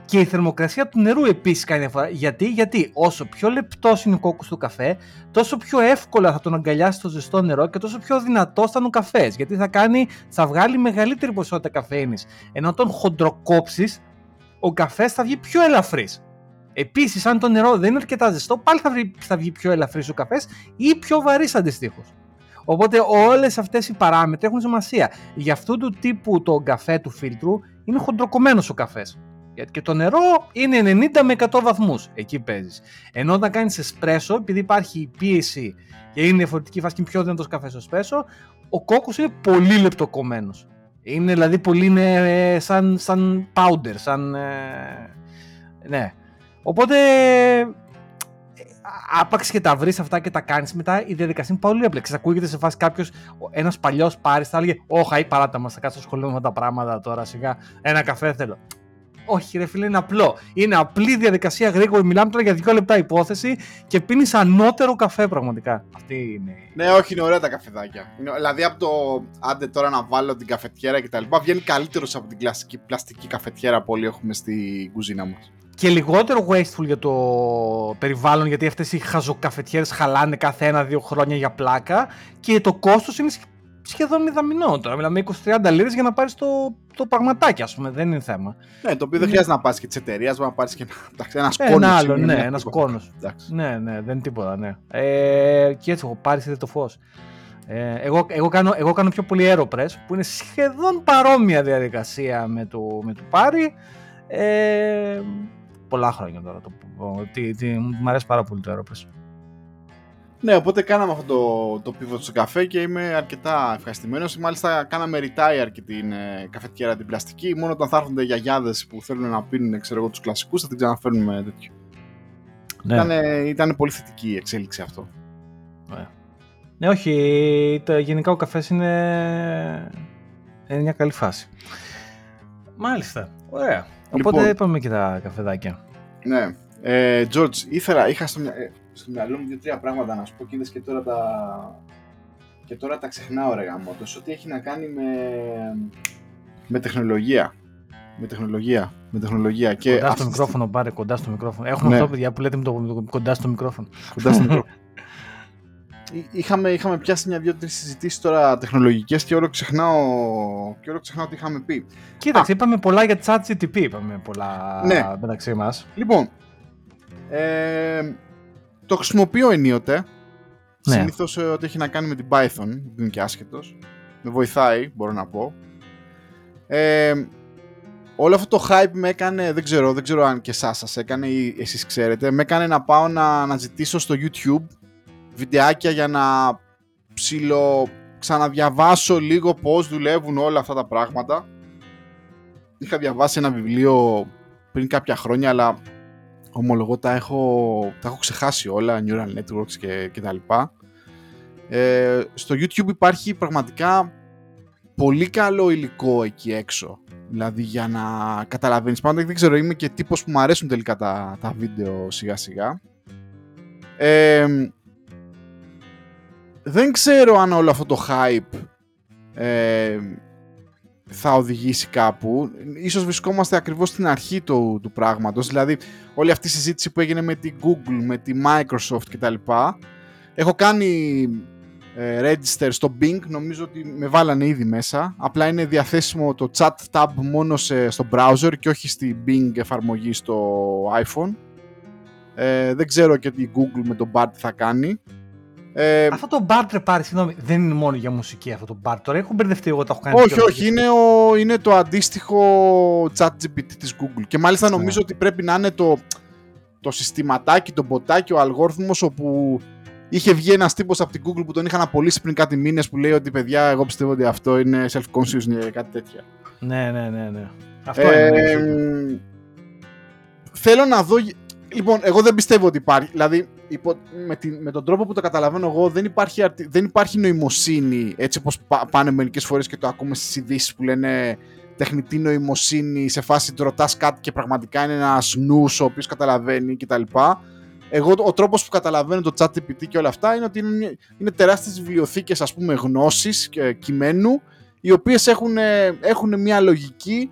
Και η θερμοκρασία του νερού επίσης κάνει διαφορά. Γιατί, γιατί όσο πιο λεπτός είναι ο κόκκος του καφέ, τόσο πιο εύκολα θα τον αγκαλιάσει το ζεστό νερό και τόσο πιο δυνατός θα είναι ο καφές. Γιατί θα, κάνει, θα βγάλει μεγαλύτερη ποσότητα καφέινης. Ενώ τον χοντροκόψεις, ο καφές θα βγει πιο ελαφρύς. Επίσης, αν το νερό δεν είναι αρκετά ζεστό, πάλι θα βγει, θα βγει πιο ελαφρύς ο καφές ή πιο βαρύς αντιστοίχως. Οπότε όλες αυτές οι παράμετροι έχουν σημασία. Για αυτού του τύπου το καφέ του φίλτρου είναι χοντροκομμένος ο καφές. Γιατί και το νερό είναι 90 με 100 βαθμούς. Εκεί παίζεις. Ενώ όταν κάνεις εσπρέσο, επειδή υπάρχει πίεση και είναι διαφορετική φάση και είναι πιο δυνατός καφέ στο εσπρέσο, ο κόκκος είναι πολύ λεπτοκομμένος. Είναι δηλαδή πολύ είναι, ε, σαν, σαν powder, σαν. ε, ναι. Οπότε ε, άπαξ και τα βρεις αυτά και τα κάνεις μετά, η διαδικασία είναι πολύ απλή. Ξέρεις, Ακούγεται σε φάση κάποιος, ένας παλιός πάρης, θα έλεγε: Όχι, παράτα μας, θα κάτσω σχολείο με αυτά τα πράγματα τώρα σιγά. Ένα καφέ θέλω. Όχι, ρε φίλε, είναι απλό. Είναι απλή διαδικασία γρήγορη. Μιλάμε τώρα για δύο λεπτά υπόθεση και πίνεις ανώτερο καφέ πραγματικά. Αυτή είναι. η- Ναι, όχι, είναι ωραία τα καφεδάκια. Είναι, δηλαδή από το άντε τώρα να βάλω την καφετιέρα κτλ. Βγαίνει καλύτερος από την κλασική πλαστική καφετιέρα που όλοι έχουμε στην κουζίνα μας. Και λιγότερο wasteful για το περιβάλλον, γιατί αυτές οι χαζοκαφετιέρες χαλάνε κάθε ένα-δύο χρόνια για πλάκα. Και το κόστος είναι σχ- σχεδόν μηδαμινό τώρα. Μιλάμε 20-30 λίρες για να πάρεις το, το πραγματάκι, ας πούμε. Δεν είναι θέμα. Ναι, το οποίο δεν Ναι. χρειάζεται να πα και τη εταιρεία, μπορεί να πάρεις και ένα, εντάξει, ένας Ε, σκόνο. ένα άλλο, είναι ναι, μια ένας τίποτα. κόνος. Εντάξει. Ναι, ναι, δεν είναι τίποτα, ναι. Ε, και έτσι έχω πάρει είδε το φως. Ε, εγώ, εγώ, κάνω, εγώ κάνω πιο πολύ Aeropress που είναι σχεδόν παρόμοια διαδικασία με το, με το πάρει. Ε, πολλά χρόνια τώρα. Το, τι, τι, μ' αρέσει πάρα πολύ το Aeropress. Ναι, οπότε κάναμε αυτό το, το pivot στο καφέ και είμαι αρκετά ευχαριστημένος. Μάλιστα, κάναμε retire και την ε, καφετιέρα την πλαστική. Μόνο όταν θα έρχονται γιαγιάδες που θέλουν να πίνουν ξέρω εγώ, τους κλασικούς, θα την ξαναφέρνουμε τέτοιο. Ναι. Ήταν, ήταν πολύ θετική η εξέλιξη αυτό. ναι, όχι, το, γενικά ο καφές είναι, είναι μια καλή φάση. Μάλιστα, ωραία. Οπότε Λοιπόν. είπαμε και τα καφεδάκια. Ναι. Ε, George, ήθελα, είχα στο, μυα- ε, στο μυαλό μου δύο-τρία πράγματα να σου πω και είδες και τώρα τα, και τώρα τα ξεχνάω ρε γαμώτος, ότι έχει να κάνει με, με τεχνολογία. Με τεχνολογία. Με τεχνολογία. Και κοντά αυτή στο τη μικρόφωνο, πάρε κοντά στο μικρόφωνο. Έχουμε Ναι. αυτό, παιδιά, που λέτε με το, με το κοντά στο μικρόφωνο. Κοντά στο *laughs* μικρό. Εί- Είχαμε, είχαμε πιάσει μια-δυο-τρει συζητήσεις τώρα τεχνολογικές και όλο ξεχνάω, και όλο ξεχνάω τι είχαμε πει. Κοίταξε, είπαμε πολλά για chat GTP, είπαμε πολλά Ναι. μεταξύ μας. Λοιπόν, ε, το χρησιμοποιώ ενίοτε. Ναι. Συνήθως ό,τι έχει να κάνει με την Python, που είναι και άσχετος. Με βοηθάει, μπορώ να πω. Ε, όλο αυτό το hype με έκανε, δεν ξέρω, δεν ξέρω αν και εσάς σας έκανε ή εσείς ξέρετε, με έκανε να πάω να, να ζητήσω στο YouTube βιντεάκια για να ψηλο ξαναδιαβάσω λίγο πώς δουλεύουν όλα αυτά τα πράγματα. Είχα διαβάσει ένα βιβλίο πριν κάποια χρόνια, αλλά ομολογώ τα έχω, τα έχω ξεχάσει όλα, neural networks και, και τα λοιπά. Ε, στο YouTube υπάρχει πραγματικά πολύ καλό υλικό εκεί έξω. Δηλαδή για να καταλαβαίνεις πάντα, δεν ξέρω, είμαι και τύπος που μου αρέσουν τελικά τα, τα βίντεο σιγά σιγά. Ε, δεν ξέρω αν όλο αυτό το hype ε, θα οδηγήσει κάπου. Ίσως βρισκόμαστε ακριβώς στην αρχή του, του πράγματος. Δηλαδή, όλη αυτή η συζήτηση που έγινε με την Google, με τη Microsoft κτλ. Έχω κάνει ε, register στο Bing, νομίζω ότι με βάλανε ήδη μέσα. Απλά είναι διαθέσιμο το chat tab μόνο στο browser και όχι στη Bing εφαρμογή στο iPhone. Ε, δεν ξέρω και η Google με τον Bart τι θα κάνει. Ε, αυτό το Bart, πάρει, συγγνώμη, δεν είναι μόνο για μουσική αυτό το Bart. Τώρα έχω μπερδευτεί εγώ, το έχω κάνει. Όχι, όχι, είναι, ο, είναι το αντίστοιχο chat GPT της Google. Και μάλιστα ναι. νομίζω ότι πρέπει να είναι το, το συστηματάκι, το μποτάκι, ο αλγόριθμος όπου είχε βγει ένας τύπος από την Google που τον είχαν απολύσει πριν κάτι μήνες που λέει ότι παιδιά, εγώ πιστεύω ότι αυτό είναι self-conscious ή κάτι τέτοια. Ναι, ναι, ναι. ναι. Αυτό ε, είναι. Θέλω να δω. Λοιπόν, εγώ δεν πιστεύω ότι υπάρχει. Δηλαδή, υπό, με, την, με τον τρόπο που το καταλαβαίνω εγώ, δεν υπάρχει, δεν υπάρχει νοημοσύνη έτσι όπως πάνε μερικές φορές και το ακούμε στις ειδήσεις που λένε τεχνητή νοημοσύνη σε φάση του ρωτάς κάτι και πραγματικά είναι ένας νους ο οποίος καταλαβαίνει κτλ. Εγώ ο τρόπος που καταλαβαίνω το chat GPT και όλα αυτά είναι ότι είναι, είναι τεράστιες βιβλιοθήκες ας πούμε γνώσης και κειμένου οι οποίες έχουν, έχουν μια λογική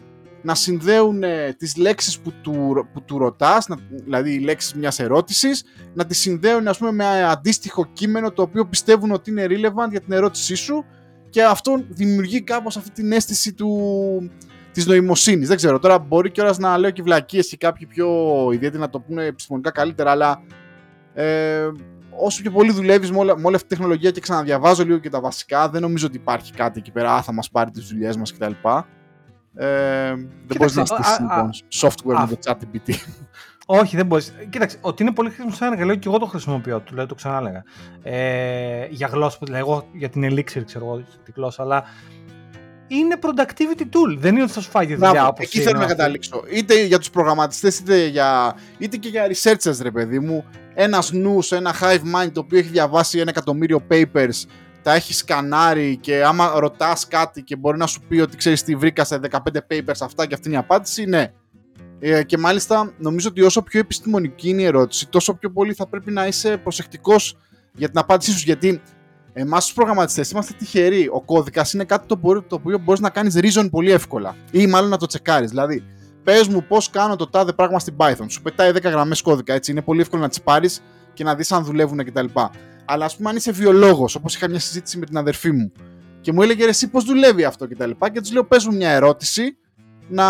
να συνδέουν ε, τις λέξεις που του, που του ρωτάς, να, δηλαδή οι λέξεις μιας ερώτησης, να τις συνδέουν ας πούμε, με αντίστοιχο κείμενο το οποίο πιστεύουν ότι είναι relevant για την ερώτησή σου και αυτό δημιουργεί κάπως αυτή την αίσθηση του, της νοημοσύνης. Δεν ξέρω, τώρα μπορεί κιόλας να λέω και βλακίες και κάποιοι πιο ιδιαίτερα να το πούνε επιστημονικά καλύτερα, αλλά ε, όσο πιο πολύ δουλεύεις με, με, όλη αυτή τη τεχνολογία και ξαναδιαβάζω λίγο και τα βασικά, δεν νομίζω ότι υπάρχει κάτι εκεί πέρα, θα μας πάρει τις δουλειές μας κτλ. Ε, δεν μπορείς να στήσει λοιπόν, software με το ChatGPT. Όχι, δεν μπορείς. Κοίταξε, ότι είναι πολύ χρήσιμο σαν εργαλείο και εγώ το χρησιμοποιώ, του λέω, το ξανάλεγα. Ε, για γλώσσα, δηλαδή εγώ για την Elixir ξέρω εγώ τη γλώσσα, αλλά είναι productivity tool. Δεν είναι ότι θα σου φάει δουλειά όπως Εκεί θέλω να καταλήξω. Είτε για τους προγραμματιστές, είτε, για... είτε και για researchers, ρε παιδί μου. Ένας νους, ένα hive mind το οποίο έχει διαβάσει ένα εκατομμύριο papers τα έχεις σκανάρει και άμα ρωτάς κάτι και μπορεί να σου πει ότι ξέρεις τι βρήκα σε 15 papers αυτά και αυτή είναι η απάντηση, ναι. Ε, και μάλιστα νομίζω ότι όσο πιο επιστημονική είναι η ερώτηση, τόσο πιο πολύ θα πρέπει να είσαι προσεκτικός για την απάντησή σου. Γιατί εμάς τους προγραμματιστές είμαστε τυχεροί. Ο κώδικας είναι κάτι το, το οποίο μπορείς να κάνεις reason πολύ εύκολα. Ή μάλλον να το τσεκάρεις. Δηλαδή, πες μου πώς κάνω το τάδε πράγμα στην Python. Σου πετάει 10 γραμμές κώδικα. Έτσι. Είναι πολύ εύκολο να τις πάρεις και να δεις αν δουλεύουν κτλ. Αλλά ας πούμε, αν είσαι βιολόγος, όπως είχα μια συζήτηση με την αδερφή μου, και μου έλεγε εσύ πώς δουλεύει αυτό κτλ. Και, τα και της λέω: Πες μου μια ερώτηση να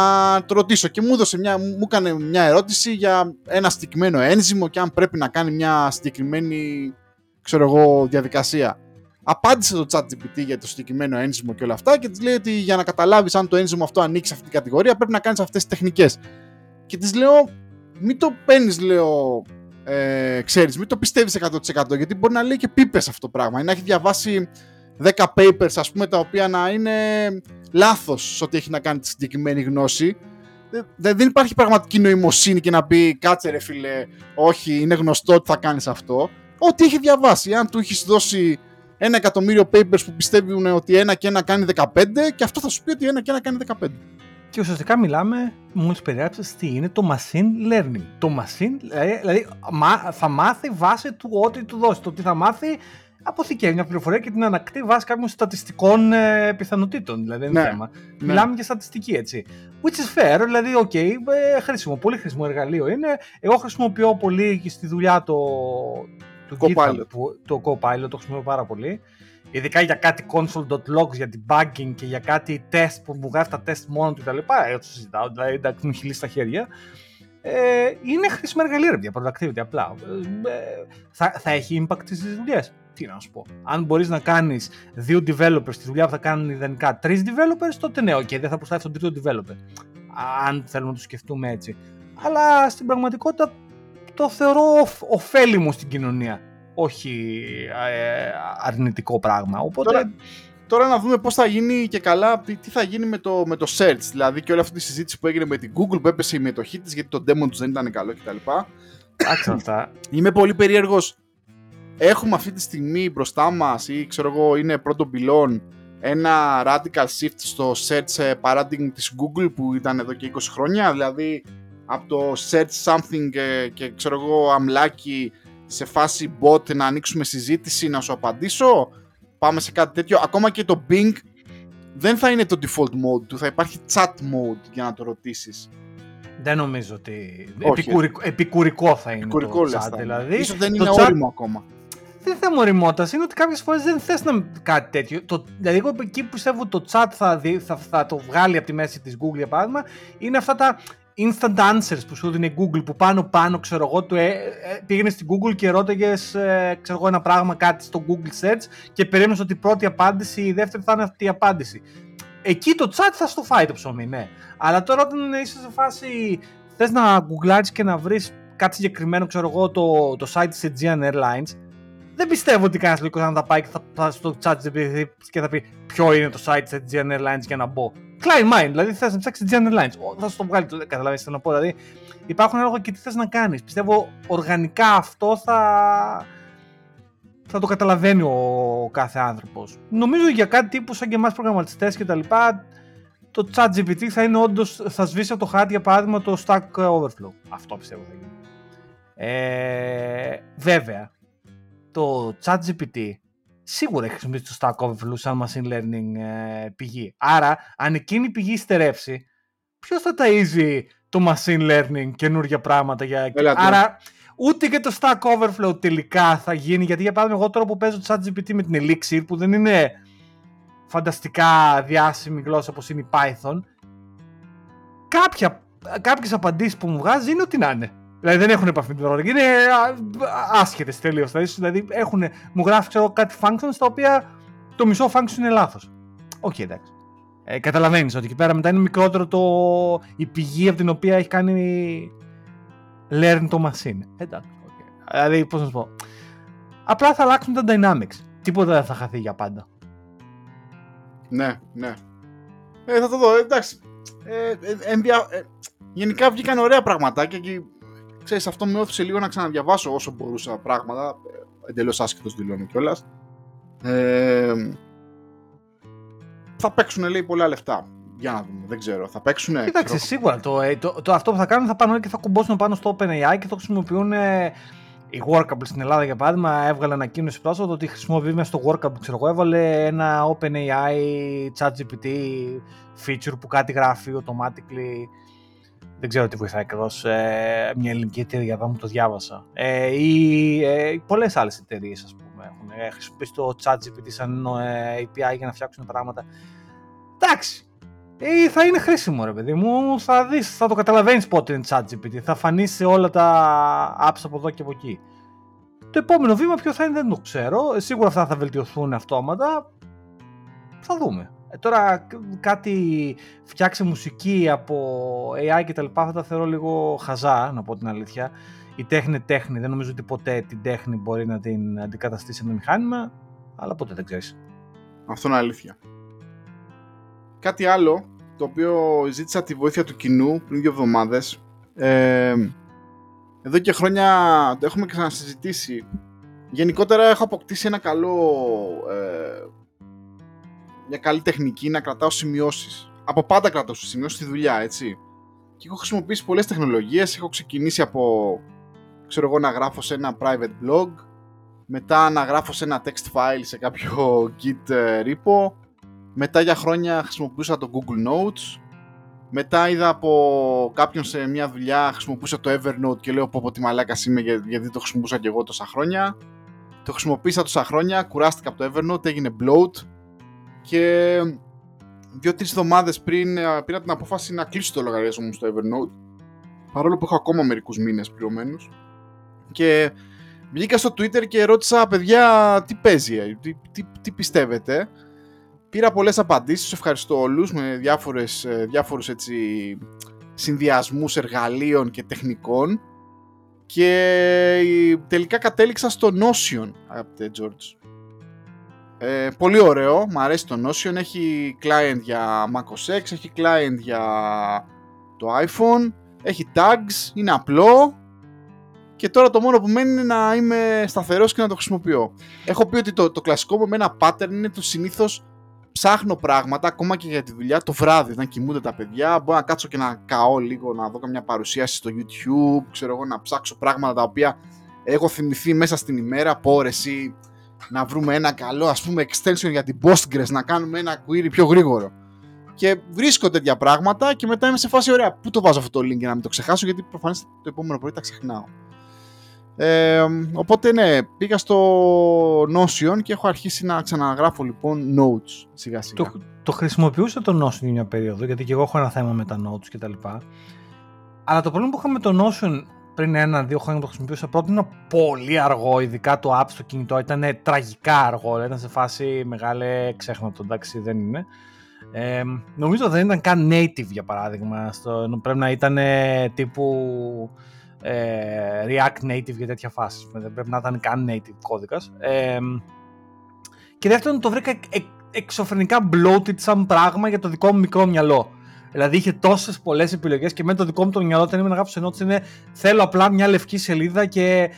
το ρωτήσω. Και μου, έδωσε μια, μου έκανε μια ερώτηση για ένα συγκεκριμένο ένζυμο και αν πρέπει να κάνει μια συγκεκριμένη ξέρω εγώ, διαδικασία. Απάντησε το chat GPT για το συγκεκριμένο ένζυμο και όλα αυτά και της λέει ότι για να καταλάβεις αν το ένζυμο αυτό ανήκει σε αυτή την κατηγορία πρέπει να κάνεις αυτές τις τεχνικές. Και της λέω, μην το παίρνεις, λέω, ε, ξέρεις, μην το πιστεύεις 100% γιατί μπορεί να λέει και πίπες αυτό το πράγμα. Ή να έχει διαβάσει 10 papers ας πούμε τα οποία να είναι λάθος σε ό,τι έχει να κάνει τη συγκεκριμένη γνώση. Δεν υπάρχει πραγματική νοημοσύνη και να πει κάτσε ρε φίλε όχι είναι γνωστό ότι θα κάνεις αυτό ό,τι έχει διαβάσει. Αν του έχεις δώσει ένα εκατομμύριο papers που πιστεύουν ότι ένα και ένα κάνει 15 και αυτό θα σου πει ότι ένα και ένα κάνει 15 και ουσιαστικά μιλάμε, μόλις περιέγραψε τι είναι το machine learning. Το machine, δηλαδή, δηλαδή θα μάθει βάσει του ό,τι του δώσει. Το τι θα μάθει αποθηκεύει μια πληροφορία και την ανακτεί βάσει κάποιων στατιστικών ε, πιθανοτήτων. Δηλαδή είναι ναι, θέμα. Ναι. Μιλάμε για στατιστική έτσι. Which is fair, δηλαδή, OK, okay, ε, χρήσιμο, πολύ χρήσιμο εργαλείο είναι. Εγώ χρησιμοποιώ πολύ και στη δουλειά το, το Copilot. το Copilot, το χρησιμοποιώ πάρα πολύ ειδικά για κάτι console.logs, για debugging και για κάτι test που μου γράφει τα test μόνο του κτλ. Εγώ το συζητάω, δηλαδή εντάξει, μου έχει στα χέρια. Ε, είναι χρήσιμο εργαλείο για productivity απλά. Ε, θα, θα έχει impact στις δουλειές. Τι να σου πω. Αν μπορείς να κάνεις δύο developers στη δουλειά που θα κάνουν ιδανικά τρεις developers, τότε ναι, okay, δεν θα προστάθει τον τρίτο developer. Αν θέλουμε να το σκεφτούμε έτσι. Αλλά στην πραγματικότητα το θεωρώ ωφέλιμο στην κοινωνία όχι ε, αρνητικό πράγμα. Οπότε... Τώρα, τώρα να δούμε πώς θα γίνει και καλά, τι θα γίνει με το, με το search, δηλαδή και όλη αυτή τη συζήτηση που έγινε με την Google που έπεσε η μετοχή της γιατί το demo τους δεν ήταν καλό κτλ. Άξα αυτά. Είμαι πολύ περίεργος. Έχουμε αυτή τη στιγμή μπροστά μας ή ξέρω εγώ είναι πρώτο πυλόν ένα radical shift στο search ε, paradigm της Google που ήταν εδώ και 20 χρόνια, δηλαδή από το search something ε, και ξέρω εγώ αμλάκι σε φάση bot να ανοίξουμε συζήτηση, να σου απαντήσω. Πάμε σε κάτι τέτοιο. Ακόμα και το Bing δεν θα είναι το default mode του, θα υπάρχει chat mode για να το ρωτήσεις. Δεν νομίζω ότι. Επικουρικό, επικουρικό θα είναι επικουρικό το chat, δηλαδή. Ίσως δεν είναι όριμο ακόμα. Δεν είναι θέμα οριμότητα, είναι ότι κάποιες φορές δεν θες να κάτι τέτοιο. Το, δηλαδή, εγώ εκεί που πιστεύω ότι το chat θα, θα, θα, το βγάλει από τη μέση της Google για παράδειγμα, είναι αυτά τα instant answers που σου δίνει η Google που πάνω πάνω ξέρω εγώ του ε, ε, πήγαινες στην Google και ρώταγες ε, ξέρω εγώ ένα πράγμα κάτι στο Google search και περίμενες ότι η πρώτη απάντηση η δεύτερη θα είναι αυτή η απάντηση. Εκεί το chat θα στο φάει το ψωμί, ναι. Αλλά τώρα όταν είσαι σε φάση θες να γκουγκλάρεις και να βρεις κάτι συγκεκριμένο, ξέρω εγώ, το, το site της Aegean Airlines, δεν πιστεύω ότι κανένας λογικός θα τα πάει και θα, θα στο chat και θα πει ποιο είναι το site της Aegean Airlines για να μπω. Klein mind, δηλαδή θες να ψάξεις Aegean Airlines. Θα σου το βγάλει, καταλαβαίνει τι να πω. Δηλαδή υπάρχουν έργα και τι θες να κάνεις. Πιστεύω οργανικά αυτό θα, θα το καταλαβαίνει ο κάθε άνθρωπος. Νομίζω για κάτι τύπου σαν και εμάς προγραμματιστές και τα λοιπά, το chat GPT θα είναι όντως, θα σβήσει από το χάρτη για παράδειγμα το Stack Overflow. Αυτό πιστεύω θα γίνει. Ε, βέβαια, το chat GPT σίγουρα έχει χρησιμοποιήσει το Stack Overflow σαν machine learning ε, πηγή. Άρα, αν εκείνη η πηγή στερεύσει, ποιος θα ταΐζει το machine learning καινούργια πράγματα για... Άρα, ούτε και το Stack Overflow τελικά θα γίνει, γιατί για παράδειγμα εγώ τώρα που παίζω chat GPT με την Elixir, που δεν είναι φανταστικά διάσημη γλώσσα όπως είναι η Python, κάποια, κάποιες απαντήσεις που μου βγάζει είναι ότι να είναι. Δηλαδή δεν έχουν επαφή με την προγραμματική, είναι άσχετες τελείως. Δηλαδή έχουν, μου γράφει ξέρω, κάτι functions τα οποία το μισό function είναι λάθος. OK, okay, εντάξει. Ε, Καταλαβαίνεις ότι εκεί πέρα μετά είναι μικρότερο το, η πηγή από την οποία έχει κάνει learn το machine. Εντάξει. Okay. Δηλαδή, πώς να σου πω. Απλά θα αλλάξουν τα dynamics. Τίποτα δεν θα χαθεί για πάντα. Ναι, ναι. Ε, θα το δω, εντάξει. Ε, ε, ε, γενικά βγήκαν ωραία πραγματάκια και ξέρεις, αυτό με όθησε λίγο να ξαναδιαβάσω όσο μπορούσα πράγματα. Εντελώς άσχετος δηλώνω κιόλας. Ε, θα παίξουν λέει πολλά λεφτά. Για να δούμε, δεν ξέρω. Θα παίξουν. Κοίταξε, σίγουρα. Το, ε, το, το, αυτό που θα κάνουν θα πάνε και θα κουμπώσουν πάνω στο OpenAI και θα χρησιμοποιούν. Ε, η Workable στην Ελλάδα για παράδειγμα έβγαλε ανακοίνωση πρόσφατα ότι χρησιμοποιεί μέσα στο Workable, ξέρω εγώ, έβαλε ένα OpenAI ChatGPT feature που κάτι γράφει automatically δεν ξέρω τι βοηθάει ακριβώς. Ε, μια ελληνική εταιρεία, εδώ μου το διάβασα. Ε, ή ε, πολλές άλλες εταιρείες, ας πούμε, έχουν ε, χρησιμοποιήσει το ChatGPT σαν ε, API για να φτιάξουν πράγματα. Εντάξει. Ε, θα είναι χρήσιμο, ρε παιδί μου. Θα δεις, θα το καταλαβαίνεις πότε είναι ChatGPT. Θα φανείς σε όλα τα apps από εδώ και από εκεί. Το επόμενο βήμα ποιο θα είναι δεν το ξέρω. Ε, σίγουρα αυτά θα βελτιωθούν αυτόματα. Θα δούμε. Ε, τώρα κάτι φτιάξει μουσική από AI και τα λοιπά θα τα θεωρώ λίγο χαζά, να πω την αλήθεια. Η τέχνη τέχνη, δεν νομίζω ότι ποτέ την τέχνη μπορεί να την αντικαταστήσει με μηχάνημα, αλλά ποτέ δεν ξέρεις. Αυτό είναι αλήθεια. Κάτι άλλο, το οποίο ζήτησα τη βοήθεια του κοινού πριν δύο εβδομάδες. Ε, εδώ και χρόνια το έχουμε ξανασυζητήσει. Γενικότερα έχω αποκτήσει ένα καλό ε, μια καλή τεχνική να κρατάω σημειώσεις. Από πάντα κρατάω σημειώσεις στη δουλειά, έτσι. Και έχω χρησιμοποιήσει πολλές τεχνολογίες. Έχω ξεκινήσει από ξέρω εγώ να γράφω σε ένα private blog, μετά να γράφω σε ένα text file σε κάποιο *laughs* git ε, repo, μετά για χρόνια χρησιμοποιούσα το Google Notes, μετά είδα από κάποιον σε μια δουλειά χρησιμοποιούσα το Evernote και λέω πω πω τι μαλάκας είμαι γιατί το χρησιμοποιούσα και εγώ τόσα χρόνια. Το χρησιμοποίησα τόσα χρόνια, κουράστηκα από το Evernote, έγινε bloat, και δύο-τρεις εβδομάδες πριν ε, πήρα την απόφαση να κλείσω το λογαριασμό μου στο Evernote. Παρόλο που έχω ακόμα μερικούς μήνες πληρωμένους. Και βγήκα στο Twitter και ρώτησα, παιδιά, τι παίζει, ε, τι, τι, τι πιστεύετε; Πήρα πολλές απαντήσεις, ευχαριστώ όλους με διάφορες, ε, διάφορους έτσι, συνδυασμούς εργαλείων και τεχνικών και τελικά κατέληξα στο Notion, αγαπητέ George. Ε, πολύ ωραίο, μου αρέσει το Notion, έχει client για macOS X, έχει client για το iPhone, έχει tags, είναι απλό και τώρα το μόνο που μένει είναι να είμαι σταθερός και να το χρησιμοποιώ. Έχω πει ότι το, το κλασικό μου με ένα pattern είναι το συνήθως ψάχνω πράγματα ακόμα και για τη δουλειά το βράδυ, όταν κοιμούνται τα παιδιά. Μπορώ να κάτσω και να καώ λίγο, να δω καμιά παρουσίαση στο YouTube, ξέρω εγώ, να ψάξω πράγματα τα οποία έχω θυμηθεί μέσα στην ημέρα από ώρες ή να βρούμε ένα καλό ας πούμε extension για την Postgres, να κάνουμε ένα query πιο γρήγορο. Και βρίσκω τέτοια πράγματα και μετά είμαι σε φάση ωραία. Πού το βάζω αυτό το link για να μην το ξεχάσω, γιατί προφανώς το επόμενο πρωί τα ξεχνάω. Ε, οπότε ναι, πήγα στο Notion και έχω αρχίσει να ξαναγράφω λοιπόν notes σιγά σιγά. Το, το χρησιμοποιούσα το Notion για μια περίοδο, γιατί και εγώ έχω ένα θέμα με τα notes κτλ. Αλλά το πρόβλημα που είχα με το Notion πριν ένα-δύο χρόνια που το χρησιμοποιούσα πρώτα ήταν πολύ αργό, ειδικά το app στο κινητό ήταν τραγικά αργό, ήταν σε φάση μεγάλη ξέχνατο, εντάξει δεν είναι. Ε, νομίζω δεν ήταν καν native για παράδειγμα, στο, πρέπει να ήταν τύπου ε, React Native για τέτοια φάση. Δεν πρέπει να ήταν καν native κώδικας. Ε, και δεύτερον το βρήκα εξωφρενικά bloated σαν πράγμα για το δικό μου μικρό μυαλό. Δηλαδή είχε τόσες πολλές επιλογές και με το δικό μου το μυαλό όταν είμαι να γράψω ενότηση είναι θέλω απλά μια λευκή σελίδα και,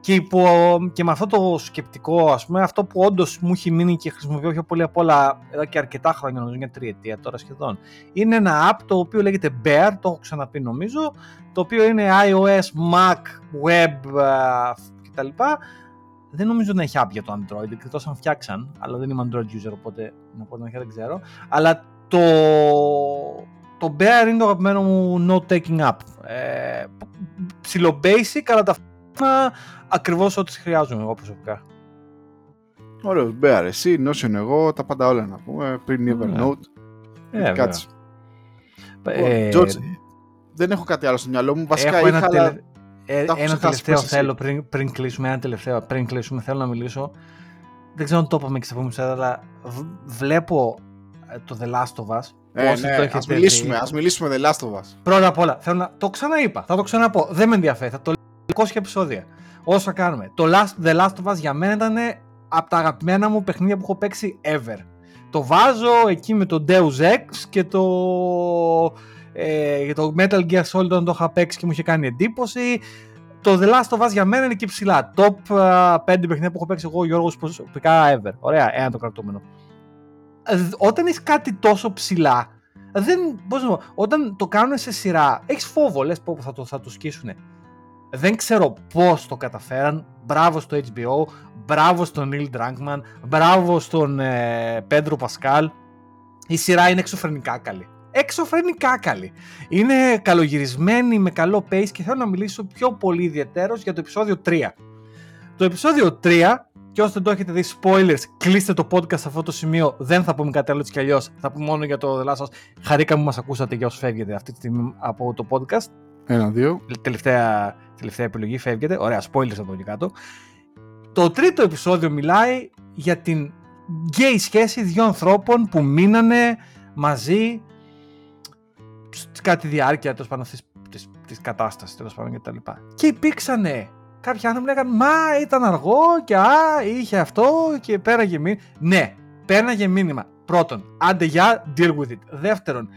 και, υπό, και με αυτό το σκεπτικό, ας πούμε, αυτό που όντως μου έχει μείνει και χρησιμοποιώ πιο πολύ απ' όλα εδώ και αρκετά χρόνια, νομίζω μια τριετία τώρα σχεδόν, είναι ένα app το οποίο λέγεται Bear, το έχω ξαναπεί νομίζω, το οποίο είναι iOS, Mac, Web κτλ. Δεν νομίζω να έχει app για το Android, εκτός αν φτιάξαν, αλλά δεν είμαι Android user, οπότε να πω δεν ξέρω. Αλλά το, το Bear είναι το αγαπημένο μου note taking app. Ε, ψιλο basic, αλλά ταυτόχρονα ακριβώς ό,τι χρειάζομαι εγώ προσωπικά. Ωραίος, Bear, εσύ, Notion εγώ, τα πάντα όλα να πούμε, πριν ναι. Evernote. Ε, Κάτσε. Ε, George, δεν έχω κάτι άλλο στο μυαλό μου. Βασικά έχω είχα, ένα, τελε... ε, ένα τελευταίο θέλω πριν, πριν κλείσουμε, ένα τελευταίο πριν κλείσουμε θέλω να μιλήσω. Δεν ξέρω αν το είπαμε και σε επόμενη αλλά βλέπω ε, το The Last of Us. Ε, ναι, το ας μιλήσουμε, ας μιλήσουμε The Last of Us. Πρώτα απ' όλα, θέλω να... το ξαναείπα, θα το ξαναπώ. Δεν με ενδιαφέρει, θα το λέω 200 επεισόδια. Όσα κάνουμε. Το last, The Last of Us για μένα ήταν από τα αγαπημένα μου παιχνίδια που έχω παίξει ever. Το βάζω εκεί με το Deus Ex και το, ε, το Metal Gear Solid όταν το είχα παίξει και μου είχε κάνει εντύπωση. Το The Last of Us για μένα είναι εκεί ψηλά. Top 5 παιχνίδια που έχω παίξει εγώ Γιώργος προσωπικά ever. Ωραία, ένα το κρατούμενο. Ε, όταν έχεις κάτι τόσο ψηλά, δεν, πώς να όταν το κάνουν σε σειρά, έχεις φόβο, λες πω θα το, θα το σκίσουν. Δεν ξέρω πώς το καταφέραν. Μπράβο στο HBO, μπράβο στον Neil Drunkman, μπράβο στον ε, Πέντρο Πασκάλ. Η σειρά είναι εξωφρενικά καλή. Εξωφρενικά καλή. Είναι καλογυρισμένη, με καλό pace και θέλω να μιλήσω πιο πολύ ιδιαίτερος για το επεισόδιο 3. Το επεισόδιο 3 και όσοι δεν το έχετε δει, spoilers, κλείστε το podcast σε αυτό το σημείο. Δεν θα πούμε κάτι άλλο έτσι κι αλλιώς. Θα πούμε μόνο για το The Last Χαρήκα που μας ακούσατε για όσους φεύγετε αυτή τη στιγμή από το podcast. Ένα-δύο. Τελευταία, τελευταία επιλογή, φεύγετε. Ωραία, spoilers από εκεί κάτω. Το τρίτο επεισόδιο μιλάει για την γκέι σχέση δύο ανθρώπων που μείνανε μαζί κάτι διάρκεια τέλος πάντων τη κατάστασης τέλος πάντων κτλ. Και, και υπήρξαν Κάποιοι άνθρωποι λέγανε Μα ήταν αργό και α, είχε αυτό και πέραγε μήνυμα. Ναι, πέραγε μήνυμα. Πρώτον, άντε για, deal with it. Δεύτερον,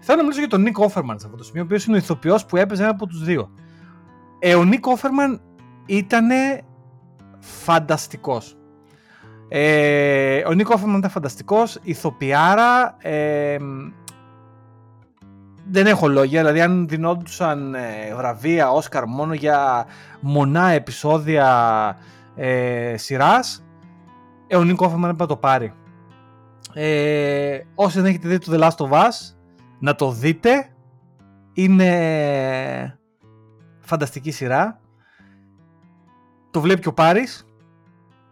θέλω να μιλήσω για τον Νίκ Όφερμαν σε αυτό το σημείο, ο οποίος είναι ο ηθοποιός που έπαιζε ένα από τους δύο. Ε, ο Νίκ Όφερμαν ήταν φανταστικός. Ε, ο Νίκ Όφερμαν ήταν φανταστικός, ηθοποιάρα. Ε, δεν έχω λόγια, δηλαδή αν δινόντουσαν ε, βραβεία Όσκαρ μόνο για μονά επεισόδια ε, σειράς, ε, ο Νίκο Όφερμαν έπρεπε να το πάρει. Ε, όσοι δεν έχετε δει το The Last of Us, να το δείτε. Είναι φανταστική σειρά. Το βλέπει και ο Πάρης.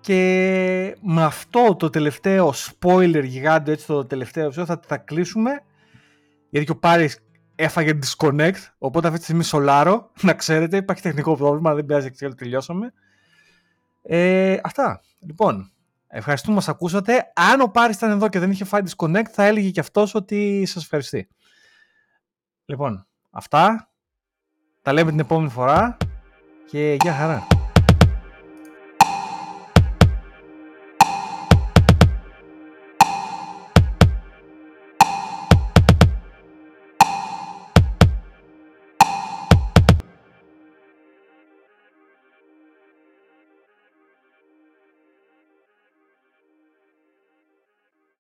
Και με αυτό το τελευταίο spoiler γιγάντιο, έτσι το τελευταίο θα, θα κλείσουμε. Γιατί και ο Πάρης έφαγε disconnect, οπότε αυτή τη στιγμή σολάρω, να ξέρετε, υπάρχει τεχνικό πρόβλημα, δεν πειράζει και τελειώσαμε. Ε, αυτά. Λοιπόν, ευχαριστούμε που μας ακούσατε. Αν ο Πάρης ήταν εδώ και δεν είχε φάει disconnect, θα έλεγε και αυτός ότι σας ευχαριστεί. Λοιπόν, αυτά. Τα λέμε την επόμενη φορά και γεια χαρά.